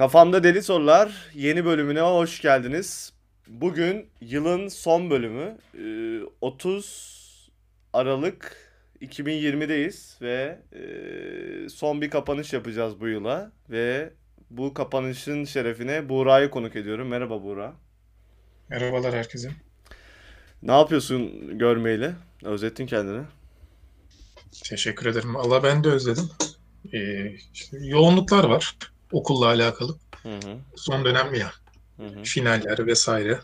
Kafamda Deli Sorular yeni bölümüne hoş geldiniz. Bugün yılın son bölümü. Ee, 30 Aralık 2020'deyiz ve e, son bir kapanış yapacağız bu yıla. Ve bu kapanışın şerefine Buğra'yı konuk ediyorum. Merhaba Buğra. Merhabalar herkese. Ne yapıyorsun görmeyle? Özlettin kendini. Teşekkür ederim. Allah ben de özledim. Ee, işte yoğunluklar var okulla alakalı. Hı hı. Son dönem ya. Hı hı. Finaller vesaire.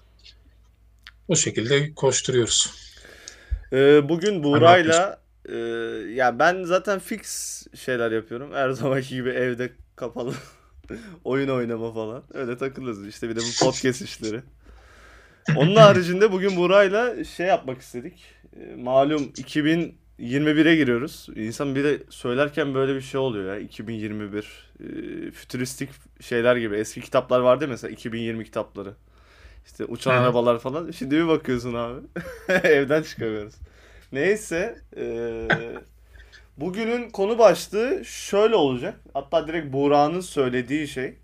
O şekilde koşturuyoruz. Ee, bugün Buğra'yla e, ya ben zaten fix şeyler yapıyorum. Her zamanki gibi evde kapalı oyun oynama falan. Öyle takılırız. İşte bir de bu podcast işleri. Onun haricinde bugün Buray'la şey yapmak istedik. E, malum 2000 21'e giriyoruz. İnsan bir de söylerken böyle bir şey oluyor ya. 2021 e, fütüristik şeyler gibi. Eski kitaplar vardı ya mesela 2020 kitapları. İşte uçan evet. arabalar falan. Şimdi bir bakıyorsun abi. Evden çıkamıyoruz. Neyse. E, bugünün konu başlığı şöyle olacak. Hatta direkt Buğra'nın söylediği şey.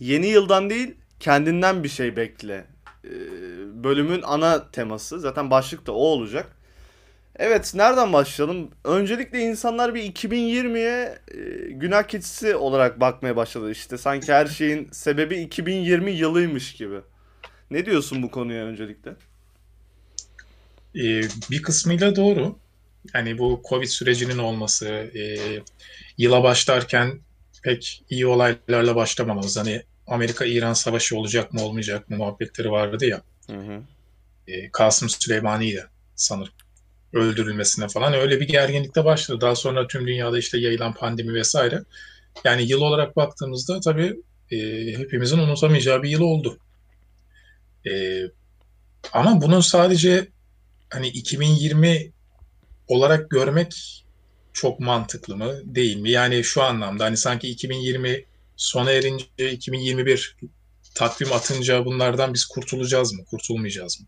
Yeni yıldan değil kendinden bir şey bekle. E, bölümün ana teması. Zaten başlık da o olacak. Evet, nereden başlayalım? Öncelikle insanlar bir 2020'ye e, günah keçisi olarak bakmaya başladı. İşte sanki her şeyin sebebi 2020 yılıymış gibi. Ne diyorsun bu konuya öncelikle? Ee, bir kısmıyla doğru. Yani bu Covid sürecinin olması, e, yıla başlarken pek iyi olaylarla başlamamamız. Hani Amerika-İran savaşı olacak mı olmayacak mı muhabbetleri vardı ya. Hı hı. E, Kasım Süleymani'yle sanırım öldürülmesine falan öyle bir gerginlikte başladı. Daha sonra tüm dünyada işte yayılan pandemi vesaire. Yani yıl olarak baktığımızda tabii e, hepimizin unutamayacağı bir yıl oldu. E, ama bunun sadece hani 2020 olarak görmek çok mantıklı mı değil mi? Yani şu anlamda hani sanki 2020 sona erince 2021 takvim atınca bunlardan biz kurtulacağız mı? Kurtulmayacağız mı?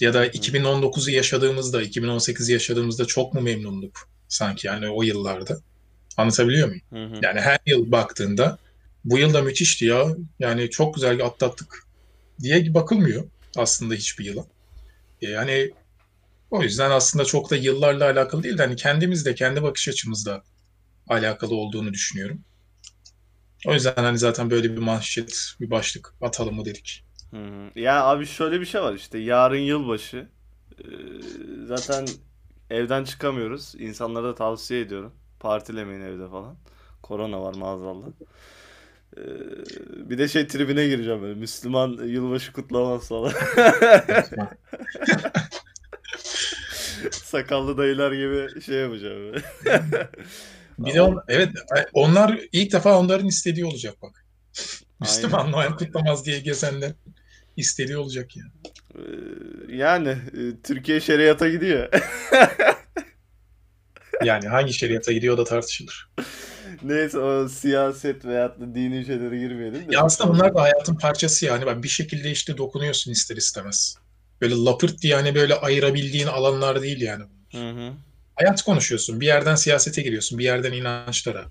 Ya da 2019'u yaşadığımızda, 2018'i yaşadığımızda çok mu memnunduk sanki yani o yıllarda? Anlatabiliyor muyum? Hı hı. Yani her yıl baktığında bu yıl da müthişti ya. Yani çok güzel atlattık diye bakılmıyor aslında hiçbir yıla. E, Yani o yüzden aslında çok da yıllarla alakalı değil de hani kendimizle, kendi bakış açımızla alakalı olduğunu düşünüyorum. O yüzden hani zaten böyle bir manşet, bir başlık atalım mı dedik. Ya abi şöyle bir şey var işte yarın yılbaşı. Ee, zaten evden çıkamıyoruz. İnsanlara da tavsiye ediyorum. Partilemeyin evde falan. Korona var maazallah. Ee, bir de şey tribine gireceğim böyle. Müslüman yılbaşı kutlamaz falan. Sakallı dayılar gibi şey yapacağım böyle. Bir de on, evet onlar ilk defa onların istediği olacak bak. Müslüman. Noel kutlamaz diye gezenler istediği olacak yani. Ee, yani e, Türkiye şeriata gidiyor. Yani hangi şeriata gidiyor da tartışılır. Neyse o siyaset veyahut da dini şeylere girmeyelim de. Ya aslında bunlar da hayatın parçası yani. Bak bir şekilde işte dokunuyorsun ister istemez. Böyle lapırt diye hani böyle ayırabildiğin alanlar değil yani. Hı hı. Hayat konuşuyorsun. Bir yerden siyasete giriyorsun. Bir yerden inançlara.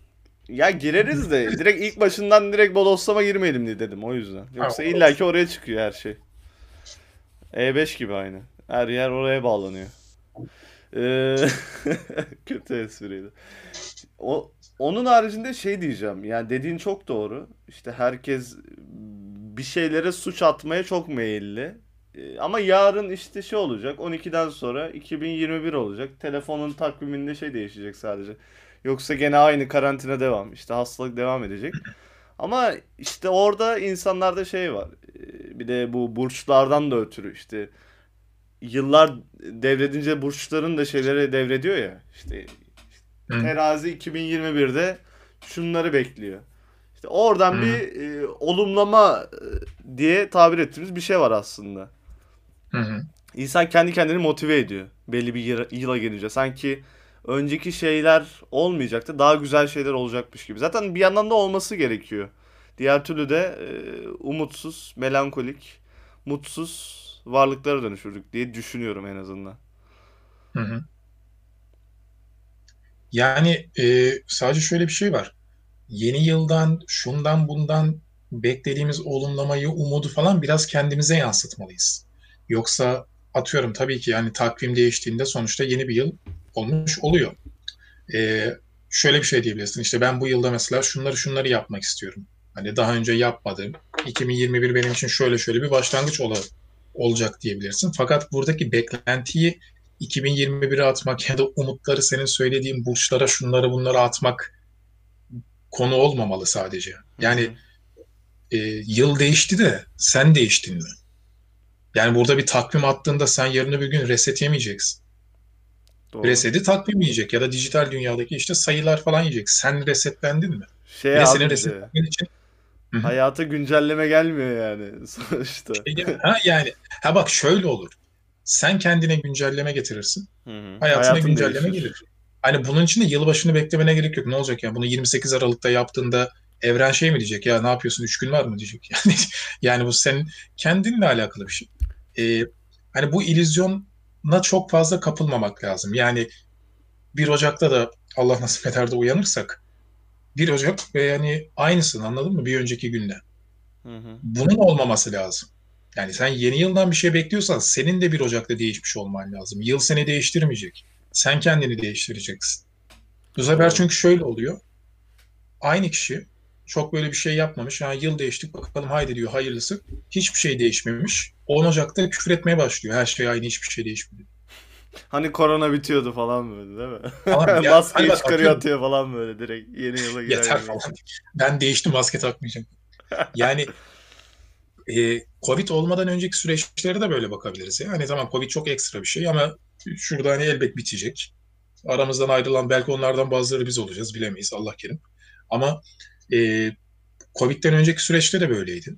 Ya gireriz de direkt ilk başından direkt bodoslama girmeyelim diye dedim o yüzden. Yoksa Ha, illaki oraya çıkıyor her şey. E5 gibi aynı. Her yer oraya bağlanıyor. Ee, kötü espriydi. O, onun haricinde şey diyeceğim. Yani dediğin çok doğru. İşte herkes bir şeylere suç atmaya çok meyilli. Ee, Ama yarın işte şey olacak. 12'den sonra 2021 olacak. Telefonun takviminde şey değişecek sadece. Yoksa gene aynı karantina devam. İşte hastalık devam edecek. Ama işte orada insanlarda şey var. Ee, Bir de bu burçlardan da ötürü işte yıllar devredince burçların da şeyleri devrediyor ya. İşte Hı. terazi 2021'de şunları bekliyor. İşte oradan Hı. bir e, olumlama e, diye tabir ettiğimiz bir şey var aslında. Hı hı. İnsan kendi kendini motive ediyor belli bir yıla, yıla gelince. Sanki önceki şeyler olmayacaktı, daha güzel şeyler olacakmış gibi. Zaten bir yandan da olması gerekiyor. Diğer türlü de e, umutsuz, melankolik, mutsuz varlıklara dönüşürdük diye düşünüyorum en azından. Hı hı. Yani e, sadece şöyle bir şey var. yeni yıldan, şundan bundan beklediğimiz olumlamayı, umudu falan biraz kendimize yansıtmalıyız. Yoksa atıyorum tabii ki yani takvim değiştiğinde sonuçta yeni bir yıl olmuş oluyor. Ee, şöyle bir şey diyebilirsin. İşte ben bu yılda mesela şunları şunları yapmak istiyorum. Hani daha önce yapmadığım 2021 benim için şöyle şöyle bir başlangıç ola, olacak diyebilirsin. Fakat buradaki beklentiyi 2021'e atmak ya da umutları senin söylediğin burçlara şunları bunları atmak konu olmamalı sadece. Yani e, yıl değişti de sen değiştin mi? Yani burada bir takvim attığında sen yarın bir gün reset yemeyeceksin. Doğru. Reseti takvim yiyecek ya da dijital dünyadaki işte sayılar falan yiyecek. Sen resetlendin mi? Şey abi senin resetlenmen için hayata güncelleme gelmiyor yani sonuçta. E, ha yani ha bak şöyle olur. Sen kendine güncelleme getirirsin. Hı hı. Hayatına Hayatın güncelleme değişir. gelir. Hani bunun için de yılbaşını beklemene gerek yok. Ne olacak yani? Bunu 28 Aralık'ta yaptığında evren şey mi diyecek? Ya ne yapıyorsun? 3 gün var mı diyecek. Yani yani bu senin kendinle alakalı bir şey. Ee, hani bu illüzyona çok fazla kapılmamak lazım. Yani 1 Ocak'ta da Allah nasip eder de uyanırsak 1 Ocak ve yani aynısın anladın mı? Bir önceki günde. Hı hı. Bunun olmaması lazım. Yani sen yeni yıldan bir şey bekliyorsan senin de 1 Ocak'ta değişmiş olman lazım. Yıl seni değiştirmeyecek. Sen kendini değiştireceksin. Bu sefer çünkü şöyle oluyor. Aynı kişi çok böyle bir şey yapmamış. Yani yıl değiştik bakalım haydi diyor hayırlısı. Hiçbir şey değişmemiş. 10 Ocak'ta küfür etmeye başlıyor. Her şey aynı hiçbir şey değişmedi. Hani korona bitiyordu falan böyle değil mi? Falan. Ya, Maskeyi hani çıkarıyor atıyorum, atıyor falan böyle direkt yeni yıla girer yeter gibi. falan. Ben değiştim maske takmayacağım. Yani e, Covid olmadan önceki süreçlere de böyle bakabiliriz. Yani tamam Covid çok ekstra bir şey ama şurada hani elbet bitecek. Aramızdan ayrılan belki onlardan bazıları biz olacağız bilemeyiz Allah kerim. Ama e, Covid'den önceki süreçte de böyleydi.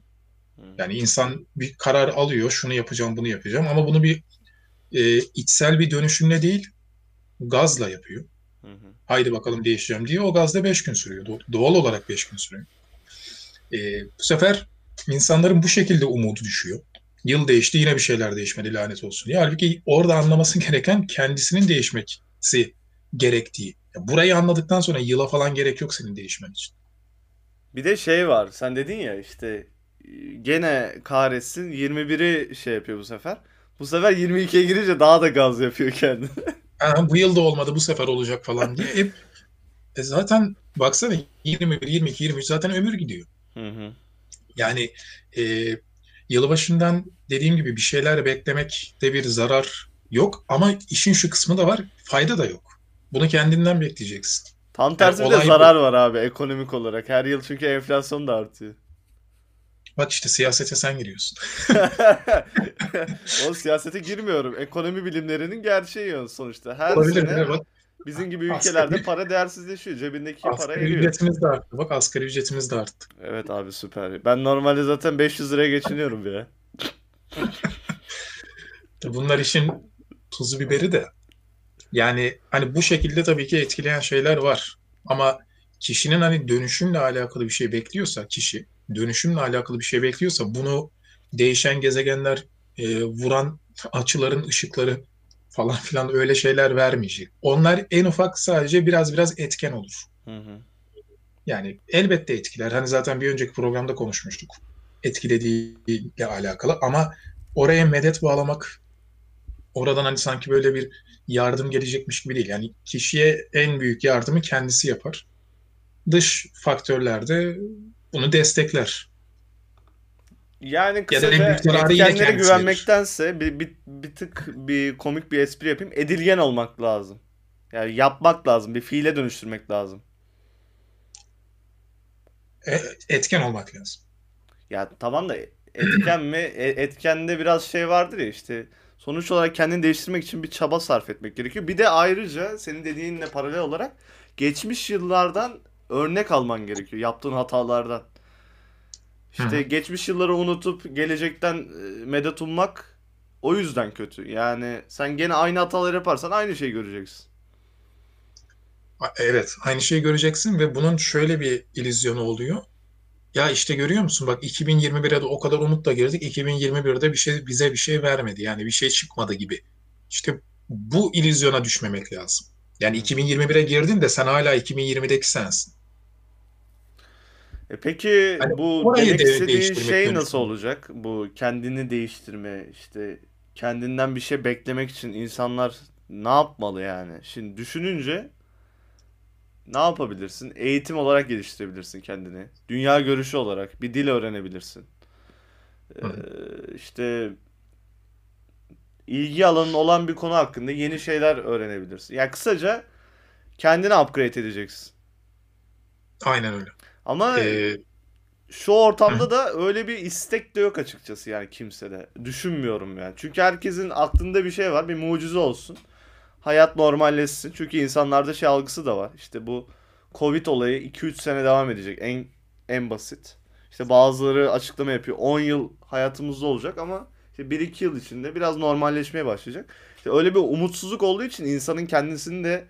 Yani insan bir karar alıyor, şunu yapacağım, bunu yapacağım ama bunu bir e, içsel bir dönüşümle değil, gazla yapıyor. Hı hı. Haydi bakalım değişeceğim diye o gazda 5 gün sürüyor. Do- Doğal olarak 5 gün sürüyor. E, bu sefer insanların bu şekilde umudu düşüyor. Yıl değişti yine bir şeyler değişmedi lanet olsun diye. Halbuki orada anlaması gereken kendisinin değişmesi gerektiği. Ya burayı anladıktan sonra yıla falan gerek yok senin değişmen için. Bir de şey var. Sen dedin ya işte gene kahretsin 21'i şey yapıyor bu sefer. Bu sefer 22'ye girince daha da gaz yapıyor kendini. Ha, bu yıl da olmadı bu sefer olacak falan diye. Hep, e zaten baksana 21, 22, 23 zaten ömür gidiyor. Hı hı. Yani e, yılbaşından dediğim gibi bir şeyler beklemekte bir zarar yok ama işin şu kısmı da var fayda da yok. Bunu kendinden bekleyeceksin. Tam tersi bir de olay bu. zarar var abi ekonomik olarak. Her yıl çünkü enflasyon da artıyor. Bak işte siyasete sen giriyorsun. O siyasete girmiyorum. Ekonomi bilimlerinin gerçeği sonuçta. Her Olabilir sene? Bak bizim gibi Asgari- ülkelerde para değersizleşiyor. Cebindeki para asgari eriyor. ücretimiz de arttı. Bak asgari ücretimiz de arttı. Evet abi süper. Ben normalde zaten 500 liraya geçiniyorum ya. Bunlar işin tuzu biberi de. Yani hani bu şekilde tabii ki etkileyen şeyler var. Ama kişinin hani dönüşümle alakalı bir şey bekliyorsa kişi dönüşümle alakalı bir şey bekliyorsa bunu değişen gezegenler e, vuran açıların ışıkları falan filan öyle şeyler vermeyecek. Onlar en ufak sadece biraz biraz etken olur. Hı hı. Yani elbette etkiler. Hani zaten bir önceki programda konuşmuştuk. Etkilediğiyle alakalı ama oraya medet bağlamak oradan hani sanki böyle bir yardım gelecekmiş gibi değil. Yani kişiye en büyük yardımı kendisi yapar. Dış faktörler de bunu destekler. Yani Ya kısaca yine etkenlere güvenmektense bir, bir, bir tık bir komik bir espri yapayım. Edilgen olmak lazım. Yani yapmak lazım. Bir fiile dönüştürmek lazım. E, etken olmak lazım. Ya tamam da etken mi? E- Etkende biraz şey vardır ya işte sonuç olarak kendini değiştirmek için bir çaba sarf etmek gerekiyor. Bir de ayrıca senin dediğinle paralel olarak geçmiş yıllardan örnek alman gerekiyor yaptığın hatalardan. İşte hı. geçmiş yılları unutup gelecekten e, medet ummak o yüzden kötü. Yani sen gene aynı hataları yaparsan aynı şeyi göreceksin. Evet, aynı şeyi göreceksin ve bunun şöyle bir illüzyonu oluyor. Ya işte görüyor musun bak 2021'e de o kadar umutla girdik. 2021'de bir şey bize bir şey vermedi. Yani bir şey çıkmadı gibi. İşte bu illüzyona düşmemek lazım. Yani Hı. 2021'e girdin de sen hala 2020'deki sensin. E peki Hani bu demek de istediğin değiştirmek şey mümkün. nasıl olacak? Bu kendini değiştirme, işte kendinden bir şey beklemek için insanlar ne yapmalı yani? Şimdi düşününce ne yapabilirsin? Eğitim olarak geliştirebilirsin kendini. Dünya görüşü olarak bir dil öğrenebilirsin. Ee, işte ilgi alanın olan bir konu hakkında yeni şeyler öğrenebilirsin. Yani kısaca kendini upgrade edeceksin. Aynen öyle. Ama Ee, şu hı. ortamda da öyle bir istek de yok açıkçası yani kimsede. Düşünmüyorum yani. Çünkü herkesin aklında bir şey var, bir mucize olsun. Hayat normalleşsin. Çünkü insanlarda şey algısı da var. İşte bu Covid olayı 2-3 sene devam edecek en en basit. İşte bazıları açıklama yapıyor. 10 yıl hayatımızda olacak ama işte 1-2 yıl içinde biraz normalleşmeye başlayacak. İşte öyle bir umutsuzluk olduğu için insanın kendisini de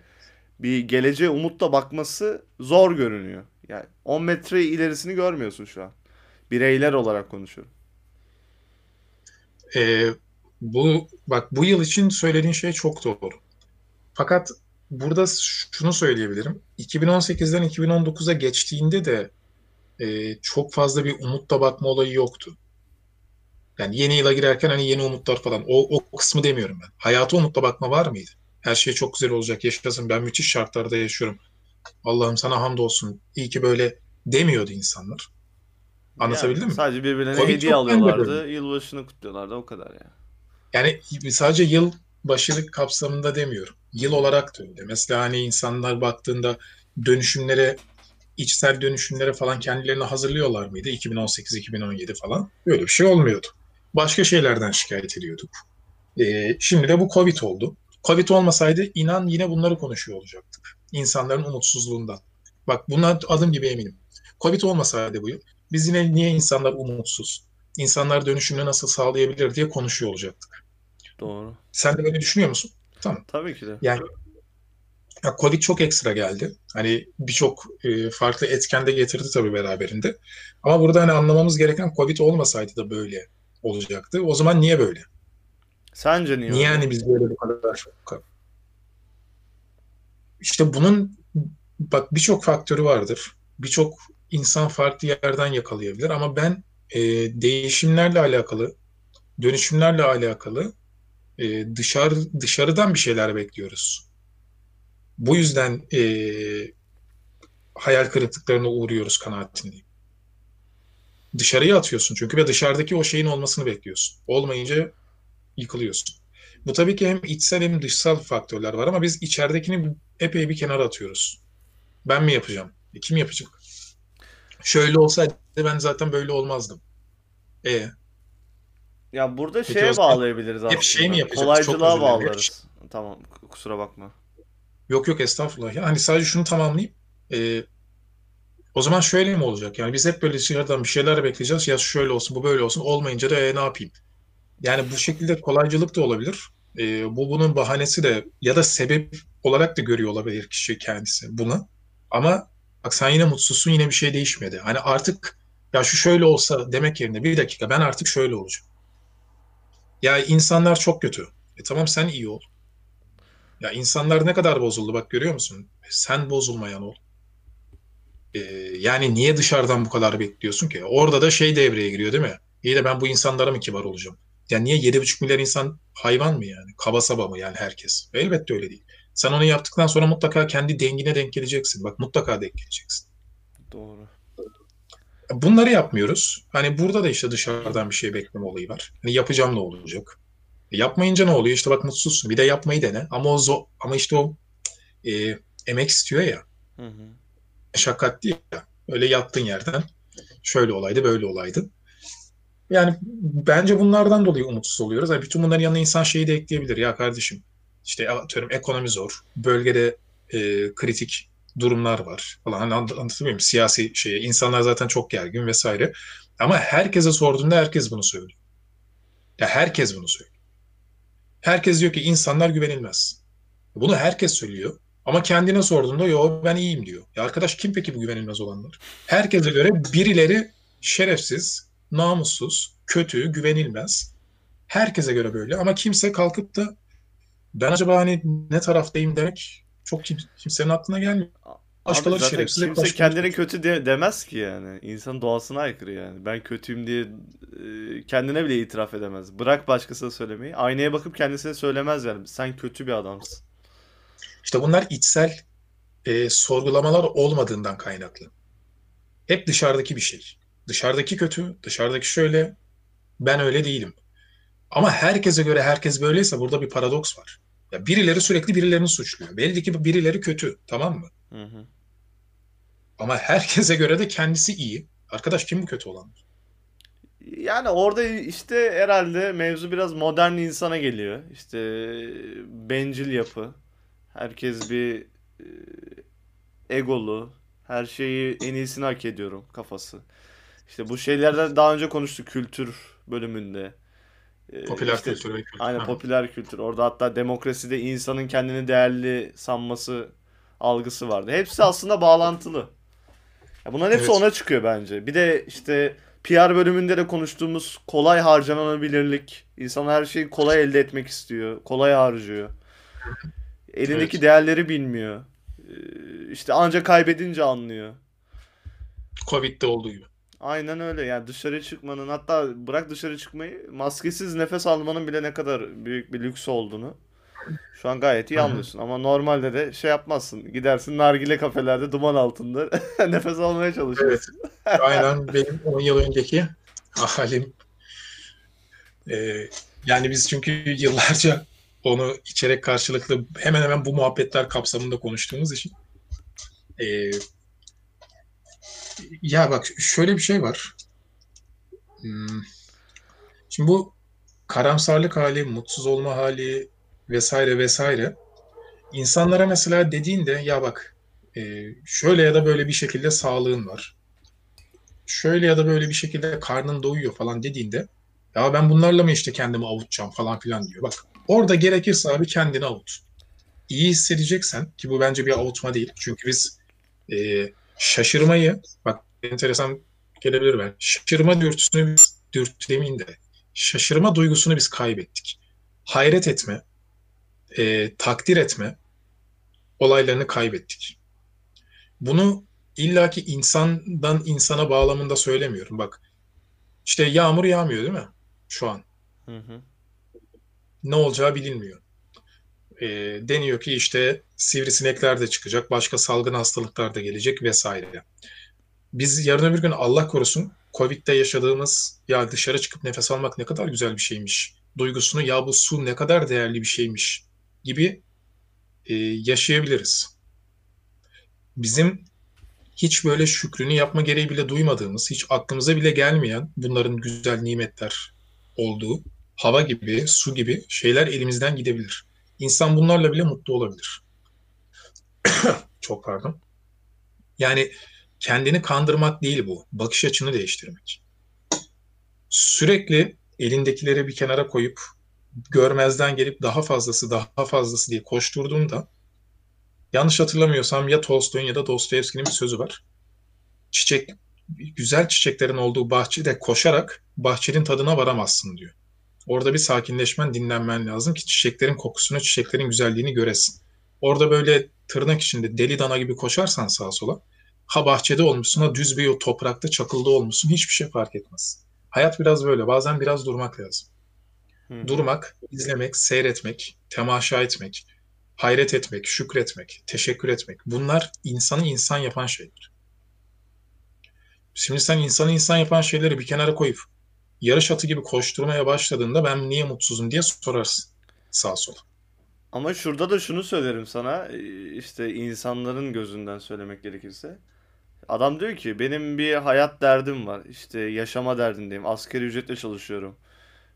bir geleceğe umutla bakması zor görünüyor. Yani 10 metre ilerisini görmüyorsun şu an. Bireyler olarak konuşuyorum. Ee, bu bak bu yıl için söylediğin şey çok doğru. Fakat burada şunu söyleyebilirim. 2018'den 2019'a geçtiğinde de e, çok fazla bir umutla bakma olayı yoktu. Yani yeni yıla girerken hani yeni umutlar falan o, o kısmı demiyorum ben. Hayata umutla bakma var mıydı? Her şey çok güzel olacak, yaşasın. Ben müthiş şartlarda yaşıyorum. Allah'ım sana hamdolsun. İyi ki böyle demiyordu insanlar. Yani Anlatabildim mi? sadece birbirlerine Covid hediye alıyorlardı. Yılbaşını kutluyorlardı o kadar yani. Yani sadece yıl başılık kapsamında demiyorum. Yıl olarak öyle. Mesela hani insanlar baktığında dönüşümlere, içsel dönüşümlere falan kendilerini hazırlıyorlar mıydı? 2018-2017 falan. Böyle bir şey olmuyordu. Başka şeylerden şikayet ediyorduk. Ee, şimdi de bu Covid oldu. Covid olmasaydı inan yine bunları konuşuyor olacaktık. İnsanların umutsuzluğundan. Bak buna adım gibi eminim. Covid olmasaydı bu yıl biz yine niye insanlar umutsuz? İnsanlar dönüşümünü nasıl sağlayabilir diye konuşuyor olacaktık. Doğru. Sen de böyle düşünüyor musun? Tamam. Tabii ki de. Yani ya Covid çok ekstra geldi. Hani birçok e, farklı etken de getirdi tabii beraberinde. Ama burada hani anlamamız gereken Covid olmasaydı da böyle olacaktı. O zaman niye böyle? Sence niye Niye öyle? yani biz böyle bu kadar İşte bunun bak birçok faktörü vardır. Birçok insan farklı yerden yakalayabilir ama ben e, değişimlerle alakalı, dönüşümlerle alakalı e, dışarı dışarıdan bir şeyler bekliyoruz. Bu yüzden e, hayal kırıklıklarına uğruyoruz kanaatindeyim. Dışarıya atıyorsun çünkü ve dışarıdaki o şeyin olmasını bekliyorsun. Olmayınca yıkılıyorsun. Bu tabii ki hem içsel hem dışsal faktörler var ama biz içeridekini epey bir kenara atıyoruz. Ben mi yapacağım? E, kim yapacak? Şöyle olsaydı ben zaten böyle olmazdım. E Ya burada peki o şeye zaman bağlayabiliriz hep şey mi aslında. yapacağız? Çok Kolaycılığa özür dilerim. Hep bağlarız. Tamam, k- kusura bakma. yok yok estağfurullah. Yani sadece şunu tamamlayayım. E, o zaman şöyle mi olacak? Yani biz hep böyle dışarıdan bir şeyler bekleyeceğiz. Ya şöyle olsun, bu böyle olsun. Olmayınca da e, ne yapayım? Yani bu şekilde kolaycılık da olabilir. Ee, bu bunun bahanesi de ya da sebep olarak da görüyor olabilir kişi kendisi bunu. Ama bak sen yine mutsuzsun yine bir şey değişmedi. Hani artık ya şu şöyle olsa demek yerine bir dakika ben artık şöyle olacağım. Ya insanlar çok kötü. E tamam sen iyi ol. Ya insanlar ne kadar bozuldu bak görüyor musun? Sen bozulmayan ol. E, yani niye dışarıdan bu kadar bekliyorsun ki? Orada da şey devreye giriyor değil mi? İyi de ben bu insanlara mı kibar olacağım? Ya niye yedi buçuk milyar insan hayvan mı yani? Kaba saba mı yani herkes? Elbette öyle değil. Sen onu yaptıktan sonra mutlaka kendi dengine denk geleceksin. Bak mutlaka denk geleceksin. Doğru. Bunları yapmıyoruz. Hani burada da işte dışarıdan bir şey bekleme olayı var. Hani yapacağım ne olacak? E, yapmayınca ne oluyor? İşte bak mutsuzsun. Bir de yapmayı dene. Ama o zo ama işte o e, emek istiyor ya. Hı hı. Meşakkatli ya. Öyle yattığın yerden şöyle olaydı böyle olaydı. Yani bence bunlardan dolayı umutsuz oluyoruz. Yani bütün bunların yanına insan şeyi de ekleyebilir. Ya kardeşim işte atıyorum ekonomi zor. Bölgede e, kritik durumlar var falan. Hani anlat- anlatabiliyor? Siyasi şey. insanlar zaten çok gergin vesaire. Ama herkese sorduğunda herkes bunu söylüyor. Ya herkes bunu söylüyor. Herkes diyor ki insanlar güvenilmez. Bunu herkes söylüyor. Ama kendine sorduğunda yo ben iyiyim diyor. Ya arkadaş kim peki bu güvenilmez olanlar? Herkese göre birileri şerefsiz, namussuz, kötü, güvenilmez. Herkese göre böyle ama kimse kalkıp da ben acaba hani ne taraftayım demek çok kim- kimsenin aklına gelmiyor. başkaları zaten şerefsiz. kimse başkaları kendine kötü. kötü de, demez ki yani. İnsanın doğasına aykırı yani. Ben kötüyüm diye e, kendine bile itiraf edemez. Bırak başkasına söylemeyi. Aynaya bakıp kendisine söylemez yani. Sen kötü bir adamsın. İşte bunlar içsel e, sorgulamalar olmadığından kaynaklı. Hep dışarıdaki bir şey. Dışarıdaki kötü, dışarıdaki şöyle, ben öyle değilim. Ama herkese göre herkes böyleyse burada bir paradoks var. Ya birileri sürekli birilerini suçluyor. Belli ki birileri kötü, tamam mı? Hı hı. Ama herkese göre de kendisi iyi. Arkadaş kim bu kötü olan? Yani orada işte herhalde mevzu biraz modern insana geliyor. İşte bencil yapı. Herkes bir e, egolu. Her şeyi en iyisini hak ediyorum kafası. İşte bu şeylerden daha önce konuştuk kültür bölümünde. E, Popüler işte- kültür ve kültür. Aynen Ha. popüler kültür. Orada hatta demokraside insanın kendini değerli sanması algısı vardı. Hepsi aslında bağlantılı. Ya bunların hepsi Evet. ona çıkıyor bence. Bir de işte PR bölümünde de konuştuğumuz kolay harcanabilirlik. İnsan her şeyi kolay elde etmek istiyor. Kolay harcıyor. Elindeki Evet. değerleri bilmiyor. Ee, İşte ancak kaybedince anlıyor. Covid'de olduğu gibi. Aynen öyle yani dışarı çıkmanın hatta bırak dışarı çıkmayı maskesiz nefes almanın bile ne kadar büyük bir lüks olduğunu şu an gayet iyi anlıyorsun. Ama normalde de şey yapmazsın. Gidersin nargile kafelerde duman altında nefes almaya çalışırsın. Aynen benim 10 yıl önceki halim. Ee, yani biz çünkü yıllarca onu içerek karşılıklı hemen hemen bu muhabbetler kapsamında konuştuğumuz için. Ee, ya bak şöyle bir şey var. Hmm, Şimdi bu karamsarlık hali, mutsuz olma hali vesaire vesaire. İnsanlara mesela dediğinde ya bak e, şöyle ya da böyle bir şekilde sağlığın var şöyle ya da böyle bir şekilde karnın doyuyor falan dediğinde ya ben bunlarla mı işte kendimi avutacağım falan filan diyor. Bak orada gerekirse abi kendini avut. İyi hissedeceksen ki bu bence bir avutma değil. Çünkü biz e, şaşırmayı bak enteresan gelebilir ben. Şaşırma dürtüsünü biz dürtü demeyeyim de şaşırma duygusunu biz kaybettik. Hayret etme, e, takdir etme olaylarını kaybettik. Bunu illaki insandan insana bağlamında söylemiyorum. Bak işte yağmur yağmıyor değil mi? Şu an. Hı hı. Ne olacağı bilinmiyor. E, deniyor ki işte sivrisinekler de çıkacak, başka salgın hastalıklar da gelecek vesaire. Biz yarın öbür gün Allah korusun Covid'de yaşadığımız ya dışarı çıkıp nefes almak ne kadar güzel bir şeymiş. Duygusunu ya bu su ne kadar değerli bir şeymiş gibi e, yaşayabiliriz. Bizim hiç böyle şükrünü yapma gereği bile duymadığımız, hiç aklımıza bile gelmeyen bunların güzel nimetler olduğu hava gibi, su gibi şeyler elimizden gidebilir. İnsan bunlarla bile mutlu olabilir. Çok pardon. Yani kendini kandırmak değil bu. Bakış açını değiştirmek. Sürekli elindekileri bir kenara koyup görmezden gelip daha fazlası daha fazlası diye koşturduğunda yanlış hatırlamıyorsam ya Tolstoy'un ya da Dostoyevski'nin bir sözü var. Çiçek güzel çiçeklerin olduğu bahçede koşarak bahçenin tadına varamazsın diyor. Orada bir sakinleşmen, dinlenmen lazım ki çiçeklerin kokusunu, çiçeklerin güzelliğini göresin. Orada böyle tırnak içinde deli dana gibi koşarsan sağa sola, ha bahçede olmuşsun, ha düz bir o toprakta çakılda olmuşsun, hiçbir şey fark etmez. Hayat biraz böyle. Bazen biraz durmak lazım. Hı. Durmak, izlemek, seyretmek, temaşa etmek, hayret etmek, şükretmek, teşekkür etmek. Bunlar insanı insan yapan şeyler. Şimdi sen insanı insan yapan şeyleri bir kenara koyup yarış atı gibi koşturmaya başladığında ben niye mutsuzum diye sorarsın sağa sola. Ama şurada da şunu söylerim sana işte insanların gözünden söylemek gerekirse. Adam diyor ki benim bir hayat derdim var. İşte yaşama derdindeyim. Asgari ücretle çalışıyorum.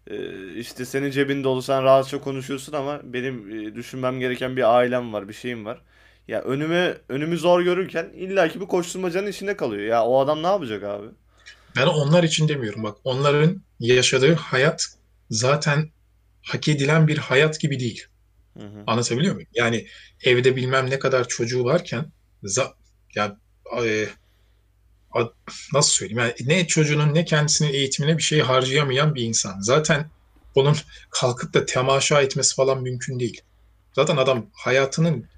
E, işte senin cebin dolu sen rahatça konuşuyorsun ama benim e, düşünmem gereken bir ailem var, bir şeyim var. Ya önüme önümü zor görürken illaki bir koşturmacanın içinde kalıyor. Ya o adam ne yapacak abi? Ben onlar için demiyorum bak. Onların yaşadığı hayat zaten hak edilen bir hayat gibi değil. Hı hı. Anlatabiliyor muyum? Yani evde bilmem ne kadar çocuğu varken za- ya e, a- nasıl söyleyeyim? Yani ne çocuğunun ne kendisinin eğitimine bir şey harcayamayan bir insan. Zaten onun kalkıp da temaşa etmesi falan mümkün değil. Zaten adam hayatının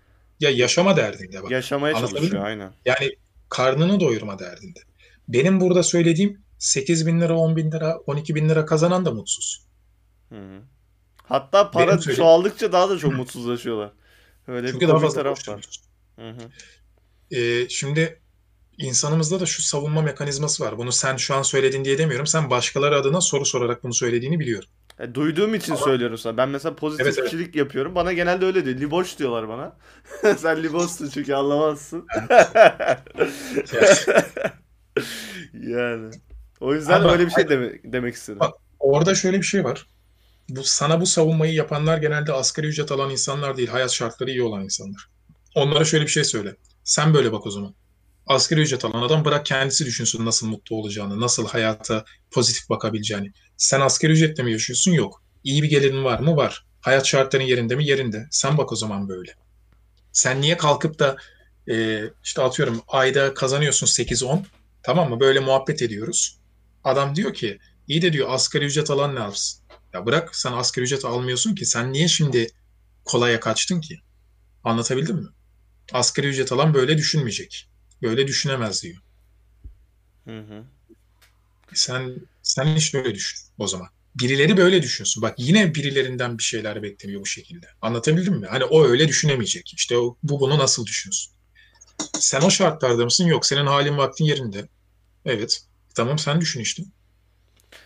ya yaşama derdinde bak. Yaşamaya çalışıyor aynen. Yani karnını doyurma derdinde. Benim burada söylediğim 8 bin lira, 10 bin lira, 12 bin lira kazanan da mutsuz. Hı hı. Hatta para Benim söylediğim- çoğaldıkça daha da çok mutsuzlaşıyorlar. Öyle Çünkü bir daha fazla taraf var. Hı hı. Ee, şimdi insanımızda da şu savunma mekanizması var. Bunu sen şu an söyledin diye demiyorum. Sen başkaları adına soru sorarak bunu söylediğini biliyorum. E, duyduğum için söylüyorum sana. Ben mesela pozitif Evet, evet. kişilik yapıyorum. Bana genelde öyle diyor. Liboş diyorlar bana. Sen liboşsun çünkü anlamazsın. yani. O yüzden Ama- öyle bir şey deme- demek istedim. Bak- Orada şöyle bir şey var. Bu sana bu savunmayı yapanlar genelde asgari ücret alan insanlar değil, hayat şartları iyi olan insanlar. Onlara şöyle bir şey söyle. Sen böyle bak o zaman. Asgari ücret alan adam bırak kendisi düşünsün nasıl mutlu olacağını, nasıl hayata pozitif bakabileceğini. Sen asgari ücretle mi yaşıyorsun? Yok. İyi bir gelirin var mı? Var. Hayat şartların yerinde mi? Yerinde. Sen bak o zaman böyle. Sen niye kalkıp da e, işte atıyorum ayda kazanıyorsun 8-10 tamam mı? Böyle muhabbet ediyoruz. Adam diyor ki iyi de diyor asgari ücret alan ne yapsın? Ya bırak sen asgari ücret almıyorsun ki sen niye şimdi kolaya kaçtın ki? Anlatabildim mi? Asgari ücret alan böyle düşünmeyecek. Böyle düşünemez diyor. Hı hı. Sen sen işte öyle düşün o zaman. Birileri böyle düşünsün. Bak yine birilerinden bir şeyler bekleniyor bu şekilde. Anlatabildim mi? Hani o öyle düşünemeyecek. İşte o, bu bunu nasıl düşünsün? Sen o şartlarda mısın? Yok. Senin halin vaktin yerinde. Evet. Tamam sen düşün işte.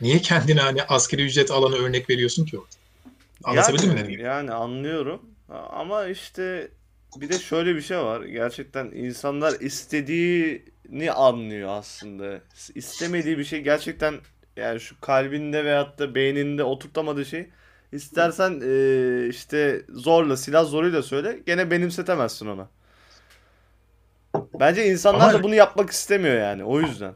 Niye kendine hani asgari ücret alanı örnek veriyorsun ki o? Anlatabildim mi yani, dediğimi? yani anlıyorum. Ama işte bir de şöyle bir şey var. Gerçekten insanlar istediğini anlıyor aslında. İstemediği bir şey gerçekten yani şu kalbinde veyahut da beyninde oturtamadığı şey istersen eee, işte zorla silah zoruyla söyle gene benimsetemezsin ona. Bence insanlar Ama- da bunu yapmak istemiyor yani o yüzden.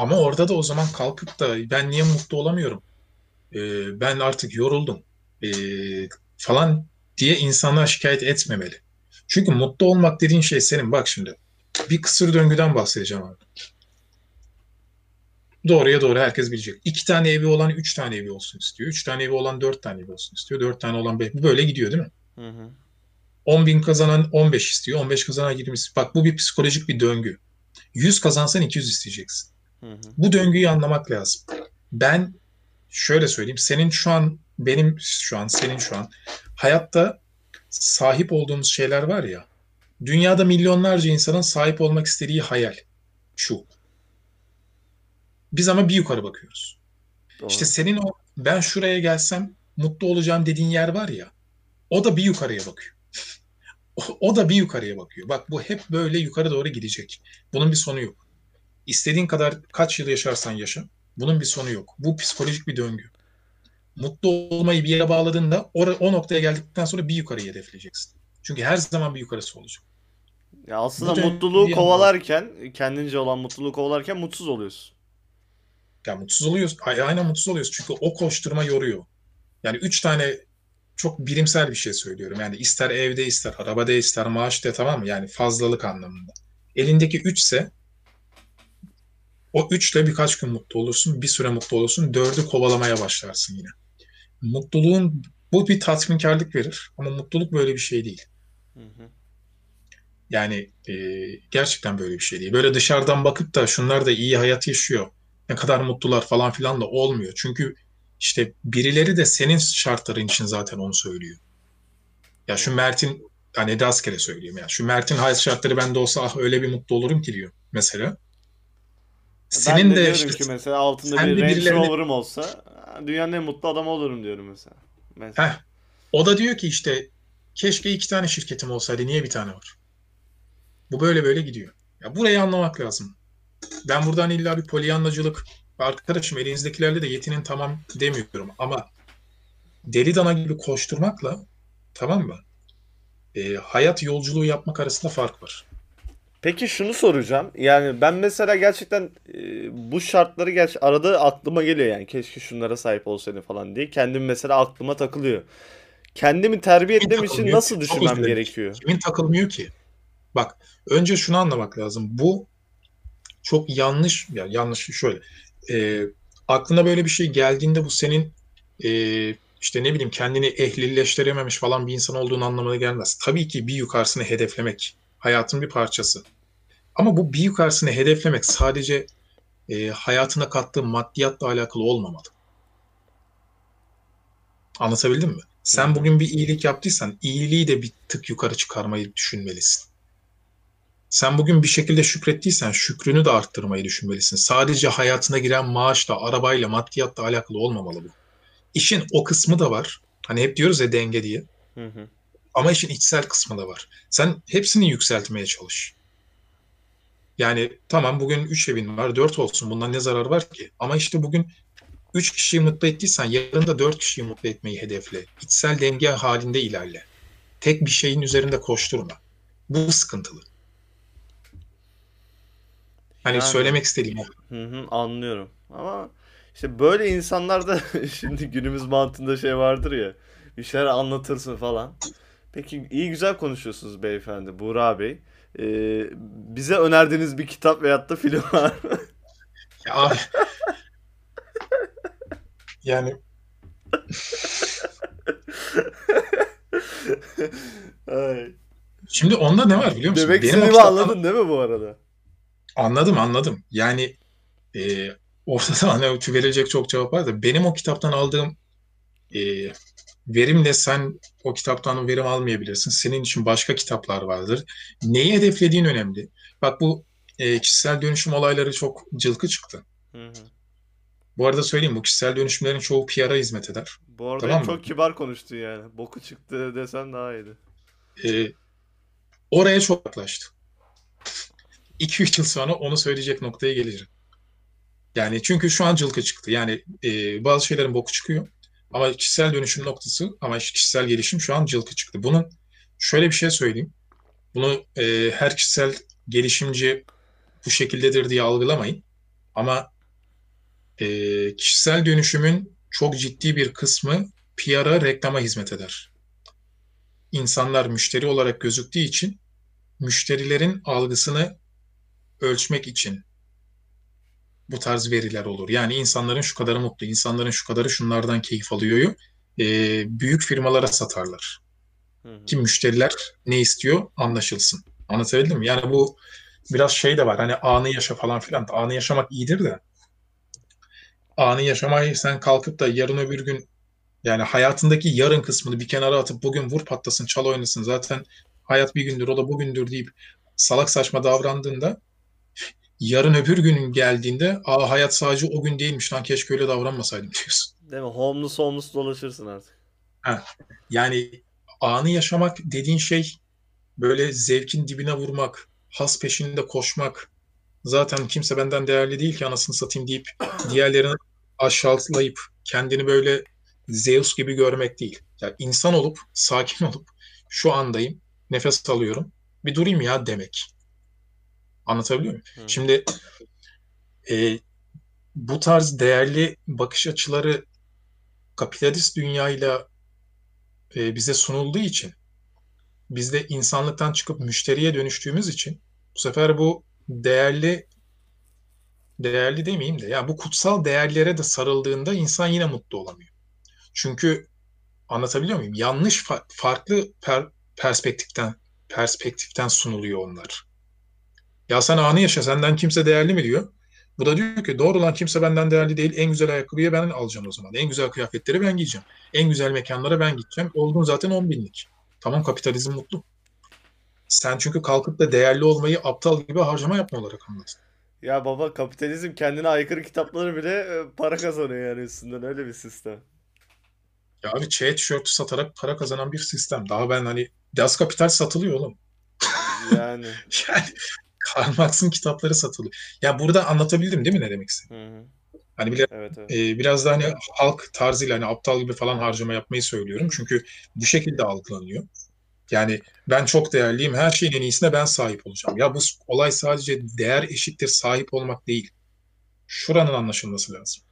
Ama orada da o zaman kalkıp da ben niye mutlu olamıyorum? Ee, ben artık yoruldum ee, falan diye insanlar şikayet etmemeli. Çünkü mutlu olmak dediğin şey senin. Bak şimdi bir kısır döngüden bahsedeceğim abi. Doğruya doğru herkes bilecek. İki tane evi olan üç tane evi olsun istiyor. Üç tane evi olan dört tane evi olsun istiyor. Dört tane olan beş. Böyle gidiyor değil mi? Hı hı. 10 bin kazanan 15 istiyor. 15 kazanan 20 istiyor. Bak bu bir psikolojik bir döngü. 100 kazansan 200 isteyeceksin. Hı hı. Bu döngüyü anlamak lazım. Ben şöyle söyleyeyim. Senin şu an, benim şu an, senin şu an hayatta sahip olduğumuz şeyler var ya. Dünyada milyonlarca insanın sahip olmak istediği hayal. Şu. Biz ama bir yukarı bakıyoruz. Doğru. İşte senin o ben şuraya gelsem mutlu olacağım dediğin yer var ya. O da bir yukarıya bakıyor. O, o da bir yukarıya bakıyor. Bak bu hep böyle yukarı doğru gidecek. Bunun bir sonu yok. İstediğin kadar kaç yıl yaşarsan yaşa. Bunun bir sonu yok. Bu psikolojik bir döngü. Mutlu olmayı bir yere bağladığında o, o noktaya geldikten sonra bir yukarıyı hedefleyeceksin. Çünkü her zaman bir yukarısı olacak. Ya aslında Bu mutluluğu kovalarken, kendince olan mutluluğu kovalarken mutsuz oluyorsun. Ya mutsuz oluyoruz. Ay- Aynen mutsuz oluyoruz. Çünkü o koşturma yoruyor. Yani üç tane çok bilimsel bir şey söylüyorum. Yani ister evde, ister arabada, ister maaşta tamam mı? Yani fazlalık anlamında. Elindeki üçse o üçle birkaç gün mutlu olursun, bir süre mutlu olursun, dördü kovalamaya başlarsın yine. Mutluluğun bu bir tatminkarlık verir ama mutluluk böyle bir şey değil. Hı hı. Yani e, gerçekten böyle bir şey değil. Böyle dışarıdan bakıp da şunlar da iyi hayat yaşıyor. Ne kadar mutlular falan filan da olmuyor. Çünkü işte birileri de senin şartların için zaten onu söylüyor. Ya şu Mert'in hani rastgele söyleyeyim ya. Şu Mert'in hayat şartları bende olsa ah öyle bir mutlu olurum ki diyor mesela. Senin ben de, de diyorum işte ki mesela altında bir Range birilerine- Rover'ım olsa dünyanın en mutlu adamı olurum diyorum mesela. Mesela. Heh, o da diyor ki işte keşke iki tane şirketim olsaydı niye bir tane var? Bu böyle böyle gidiyor. Ya burayı anlamak lazım. Ben buradan illa bir polyanlacılık arkadaşım elinizdekilerle de yetinin tamam demiyorum ama deli dana gibi koşturmakla tamam mı? E, hayat yolculuğu yapmak arasında fark var. Peki şunu soracağım. Yani ben mesela gerçekten e, bu şartları gerçi arada aklıma geliyor yani keşke şunlara sahip olsaydım falan diye. Kendim mesela aklıma takılıyor. Kendimi terbiye Kimin etmem için takılmıyor nasıl ki? Çok düşünmem özür dilerim. gerekiyor? Kimin takılmıyor ki? Bak önce şunu anlamak lazım. Bu çok yanlış ya yanlış şöyle. E, aklına böyle bir şey geldiğinde bu senin e, işte ne bileyim kendini ehlileştirememiş falan bir insan olduğunu anlamına gelmez. Tabii ki bir yukarısını hedeflemek hayatın bir parçası. Ama bu bir yukarısını hedeflemek sadece e, hayatına kattığı maddiyatla alakalı olmamalı. Anlatabildim mi? Sen bugün bir iyilik yaptıysan iyiliği de bir tık yukarı çıkarmayı düşünmelisin. Sen bugün bir şekilde şükrettiysen şükrünü de arttırmayı düşünmelisin. Sadece hayatına giren maaşla, arabayla, maddiyatla alakalı olmamalı bu. İşin o kısmı da var. Hani hep diyoruz ya denge diye. Hı hı. Ama işin içsel kısmı da var. Sen hepsini yükseltmeye çalış. Yani tamam bugün 3 evin var 4 olsun bundan ne zarar var ki? Ama işte bugün 3 kişiyi mutlu ettiysen yarın da 4 kişiyi mutlu etmeyi hedefle. İçsel denge halinde ilerle. Tek bir şeyin üzerinde koşturma. Bu sıkıntılı. Hani Yani- söylemek istediğim o. Hı hı, anlıyorum. Ama işte böyle insanlarda şimdi günümüz mantığında şey vardır ya. Bir şeyler anlatırsın falan. Peki iyi güzel konuşuyorsunuz beyefendi. Buğra Bey. Ee, bize önerdiğiniz bir kitap veyahut da film var mı? Ya yani Ay. şimdi onda ne var biliyor musun? Demek Benim istediğimi kitaptan- anladın değil mi bu arada? Anladım anladım. Yani e, ortada hani verilecek çok cevap var da benim o kitaptan aldığım e, verimle sen o kitaptan verim almayabilirsin. Senin için başka kitaplar vardır. Neyi hedeflediğin önemli. Bak bu e, kişisel dönüşüm olayları çok cılkı çıktı. Hı hı. Bu arada söyleyeyim bu kişisel dönüşümlerin çoğu PR'a hizmet eder. Bu arada Tamam mı? çok kibar konuştun yani. Boku çıktı desen daha iyiydi. E, oraya çok yaklaştı. 2-3 yıl sonra onu söyleyecek noktaya geleceğim. Yani çünkü şu an cılkı çıktı. Yani e, bazı şeylerin boku çıkıyor. Ama kişisel dönüşüm noktası ama kişisel gelişim şu an cılkı çıktı. Bunun şöyle bir şey söyleyeyim. Bunu e, her kişisel gelişimci bu şekildedir diye algılamayın. Ama e, kişisel dönüşümün çok ciddi bir kısmı PR'a, reklama hizmet eder. İnsanlar müşteri olarak gözüktüğü için müşterilerin algısını ölçmek için bu tarz veriler olur. Yani insanların şu kadarı mutlu, insanların şu kadarı şunlardan keyif alıyor. E, büyük firmalara satarlar. Hı hı. Ki müşteriler ne istiyor anlaşılsın. Anlatabildim mi? Yani bu biraz şey de var. Hani anı yaşa falan filan. Anı yaşamak iyidir de anı yaşamayı sen kalkıp da yarın öbür gün yani hayatındaki yarın kısmını bir kenara atıp bugün vur patlasın çal oynasın zaten hayat bir gündür o da bugündür deyip salak saçma davrandığında yarın öbür günün geldiğinde aa hayat sadece o gün değilmiş lan keşke öyle davranmasaydım diyorsun. Değil mi? Homeless homeless dolaşırsın artık. Yani anı yaşamak dediğin şey böyle zevkin dibine vurmak, has peşinde koşmak. Zaten kimse benden değerli değil ki anasını satayım deyip diğerlerini aşağılayıp kendini böyle Zeus gibi görmek değil. Yani insan olup, sakin olup şu andayım, nefes alıyorum. Bir durayım ya demek. Anlatabiliyor muyum? Hı. Şimdi e, bu tarz değerli bakış açıları kapitalist dünyayla e, bize sunulduğu için biz de insanlıktan çıkıp müşteriye dönüştüğümüz için bu sefer bu değerli değerli demeyeyim de ya bu kutsal değerlere de sarıldığında insan yine mutlu olamıyor. Çünkü anlatabiliyor muyum? Yanlış fa- farklı per- perspektiften perspektiften sunuluyor onlar. Ya sen anı yaşa senden kimse değerli mi diyor. Bu da diyor ki doğru lan kimse benden değerli değil. En güzel ayakkabıyı ben alacağım o zaman. En güzel kıyafetleri ben giyeceğim. En güzel mekanlara ben gideceğim. Oldun zaten 10 binlik. Tamam kapitalizm mutlu. Sen çünkü kalkıp da değerli olmayı aptal gibi harcama yapma olarak anladın. Ya baba kapitalizm kendine aykırı kitapları bile e, para kazanıyor yani üstünden öyle bir sistem. Ya abi çaya tişörtü satarak para kazanan bir sistem. Daha ben hani Das Kapital satılıyor oğlum. Yani. Yani Karl Marx'ın kitapları satılıyor. Ya burada anlatabildim değil mi ne demek istediğimi? Hani bile Evet evet. e, biraz da hani halk tarzıyla hani aptal gibi falan harcama yapmayı söylüyorum. Çünkü bu şekilde algılanıyor. Yani ben çok değerliyim. Her şeyin en iyisine ben sahip olacağım. Ya bu olay sadece değer eşittir sahip olmak değil. Şuranın anlaşılması lazım.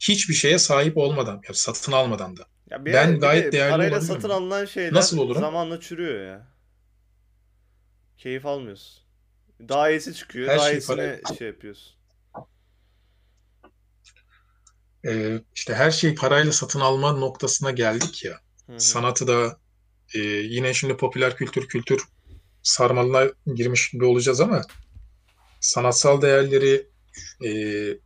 Hiçbir şeye sahip olmadan, ya satın almadan da. Ya bir, Ben bir gayet de değerli parayla satın alınan şeyler Nasıl olurum? zamanla çürüyor ya. Keyif almıyorsun. Daha iyisi çıkıyor. Her daha şey iyisine para- şey yapıyorsun. e, işte her şeyi parayla satın alma noktasına geldik ya. Hı hı. Sanatı da e, yine şimdi popüler kültür kültür sarmalına girmiş gibi olacağız ama sanatsal değerleri, e,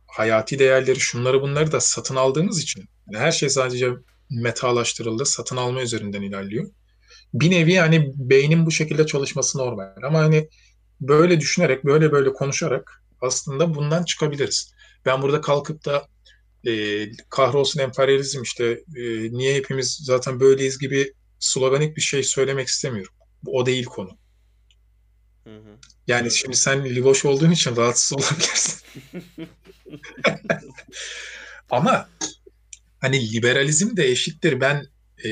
hayati değerleri, şunları bunları da satın aldığımız için yani her şey sadece metalaştırıldı, satın alma üzerinden ilerliyor. Bir nevi hani beynin bu şekilde çalışması normal. Ama hani böyle düşünerek, böyle böyle konuşarak aslında bundan çıkabiliriz. Ben burada kalkıp da e, kahrolsun emperyalizm işte e, niye hepimiz zaten böyleyiz gibi sloganik bir şey söylemek istemiyorum. O değil konu. Hı hı. Yani şimdi sen Livoş olduğun için rahatsız olabilirsin. Ama hani liberalizm de eşittir. Ben e,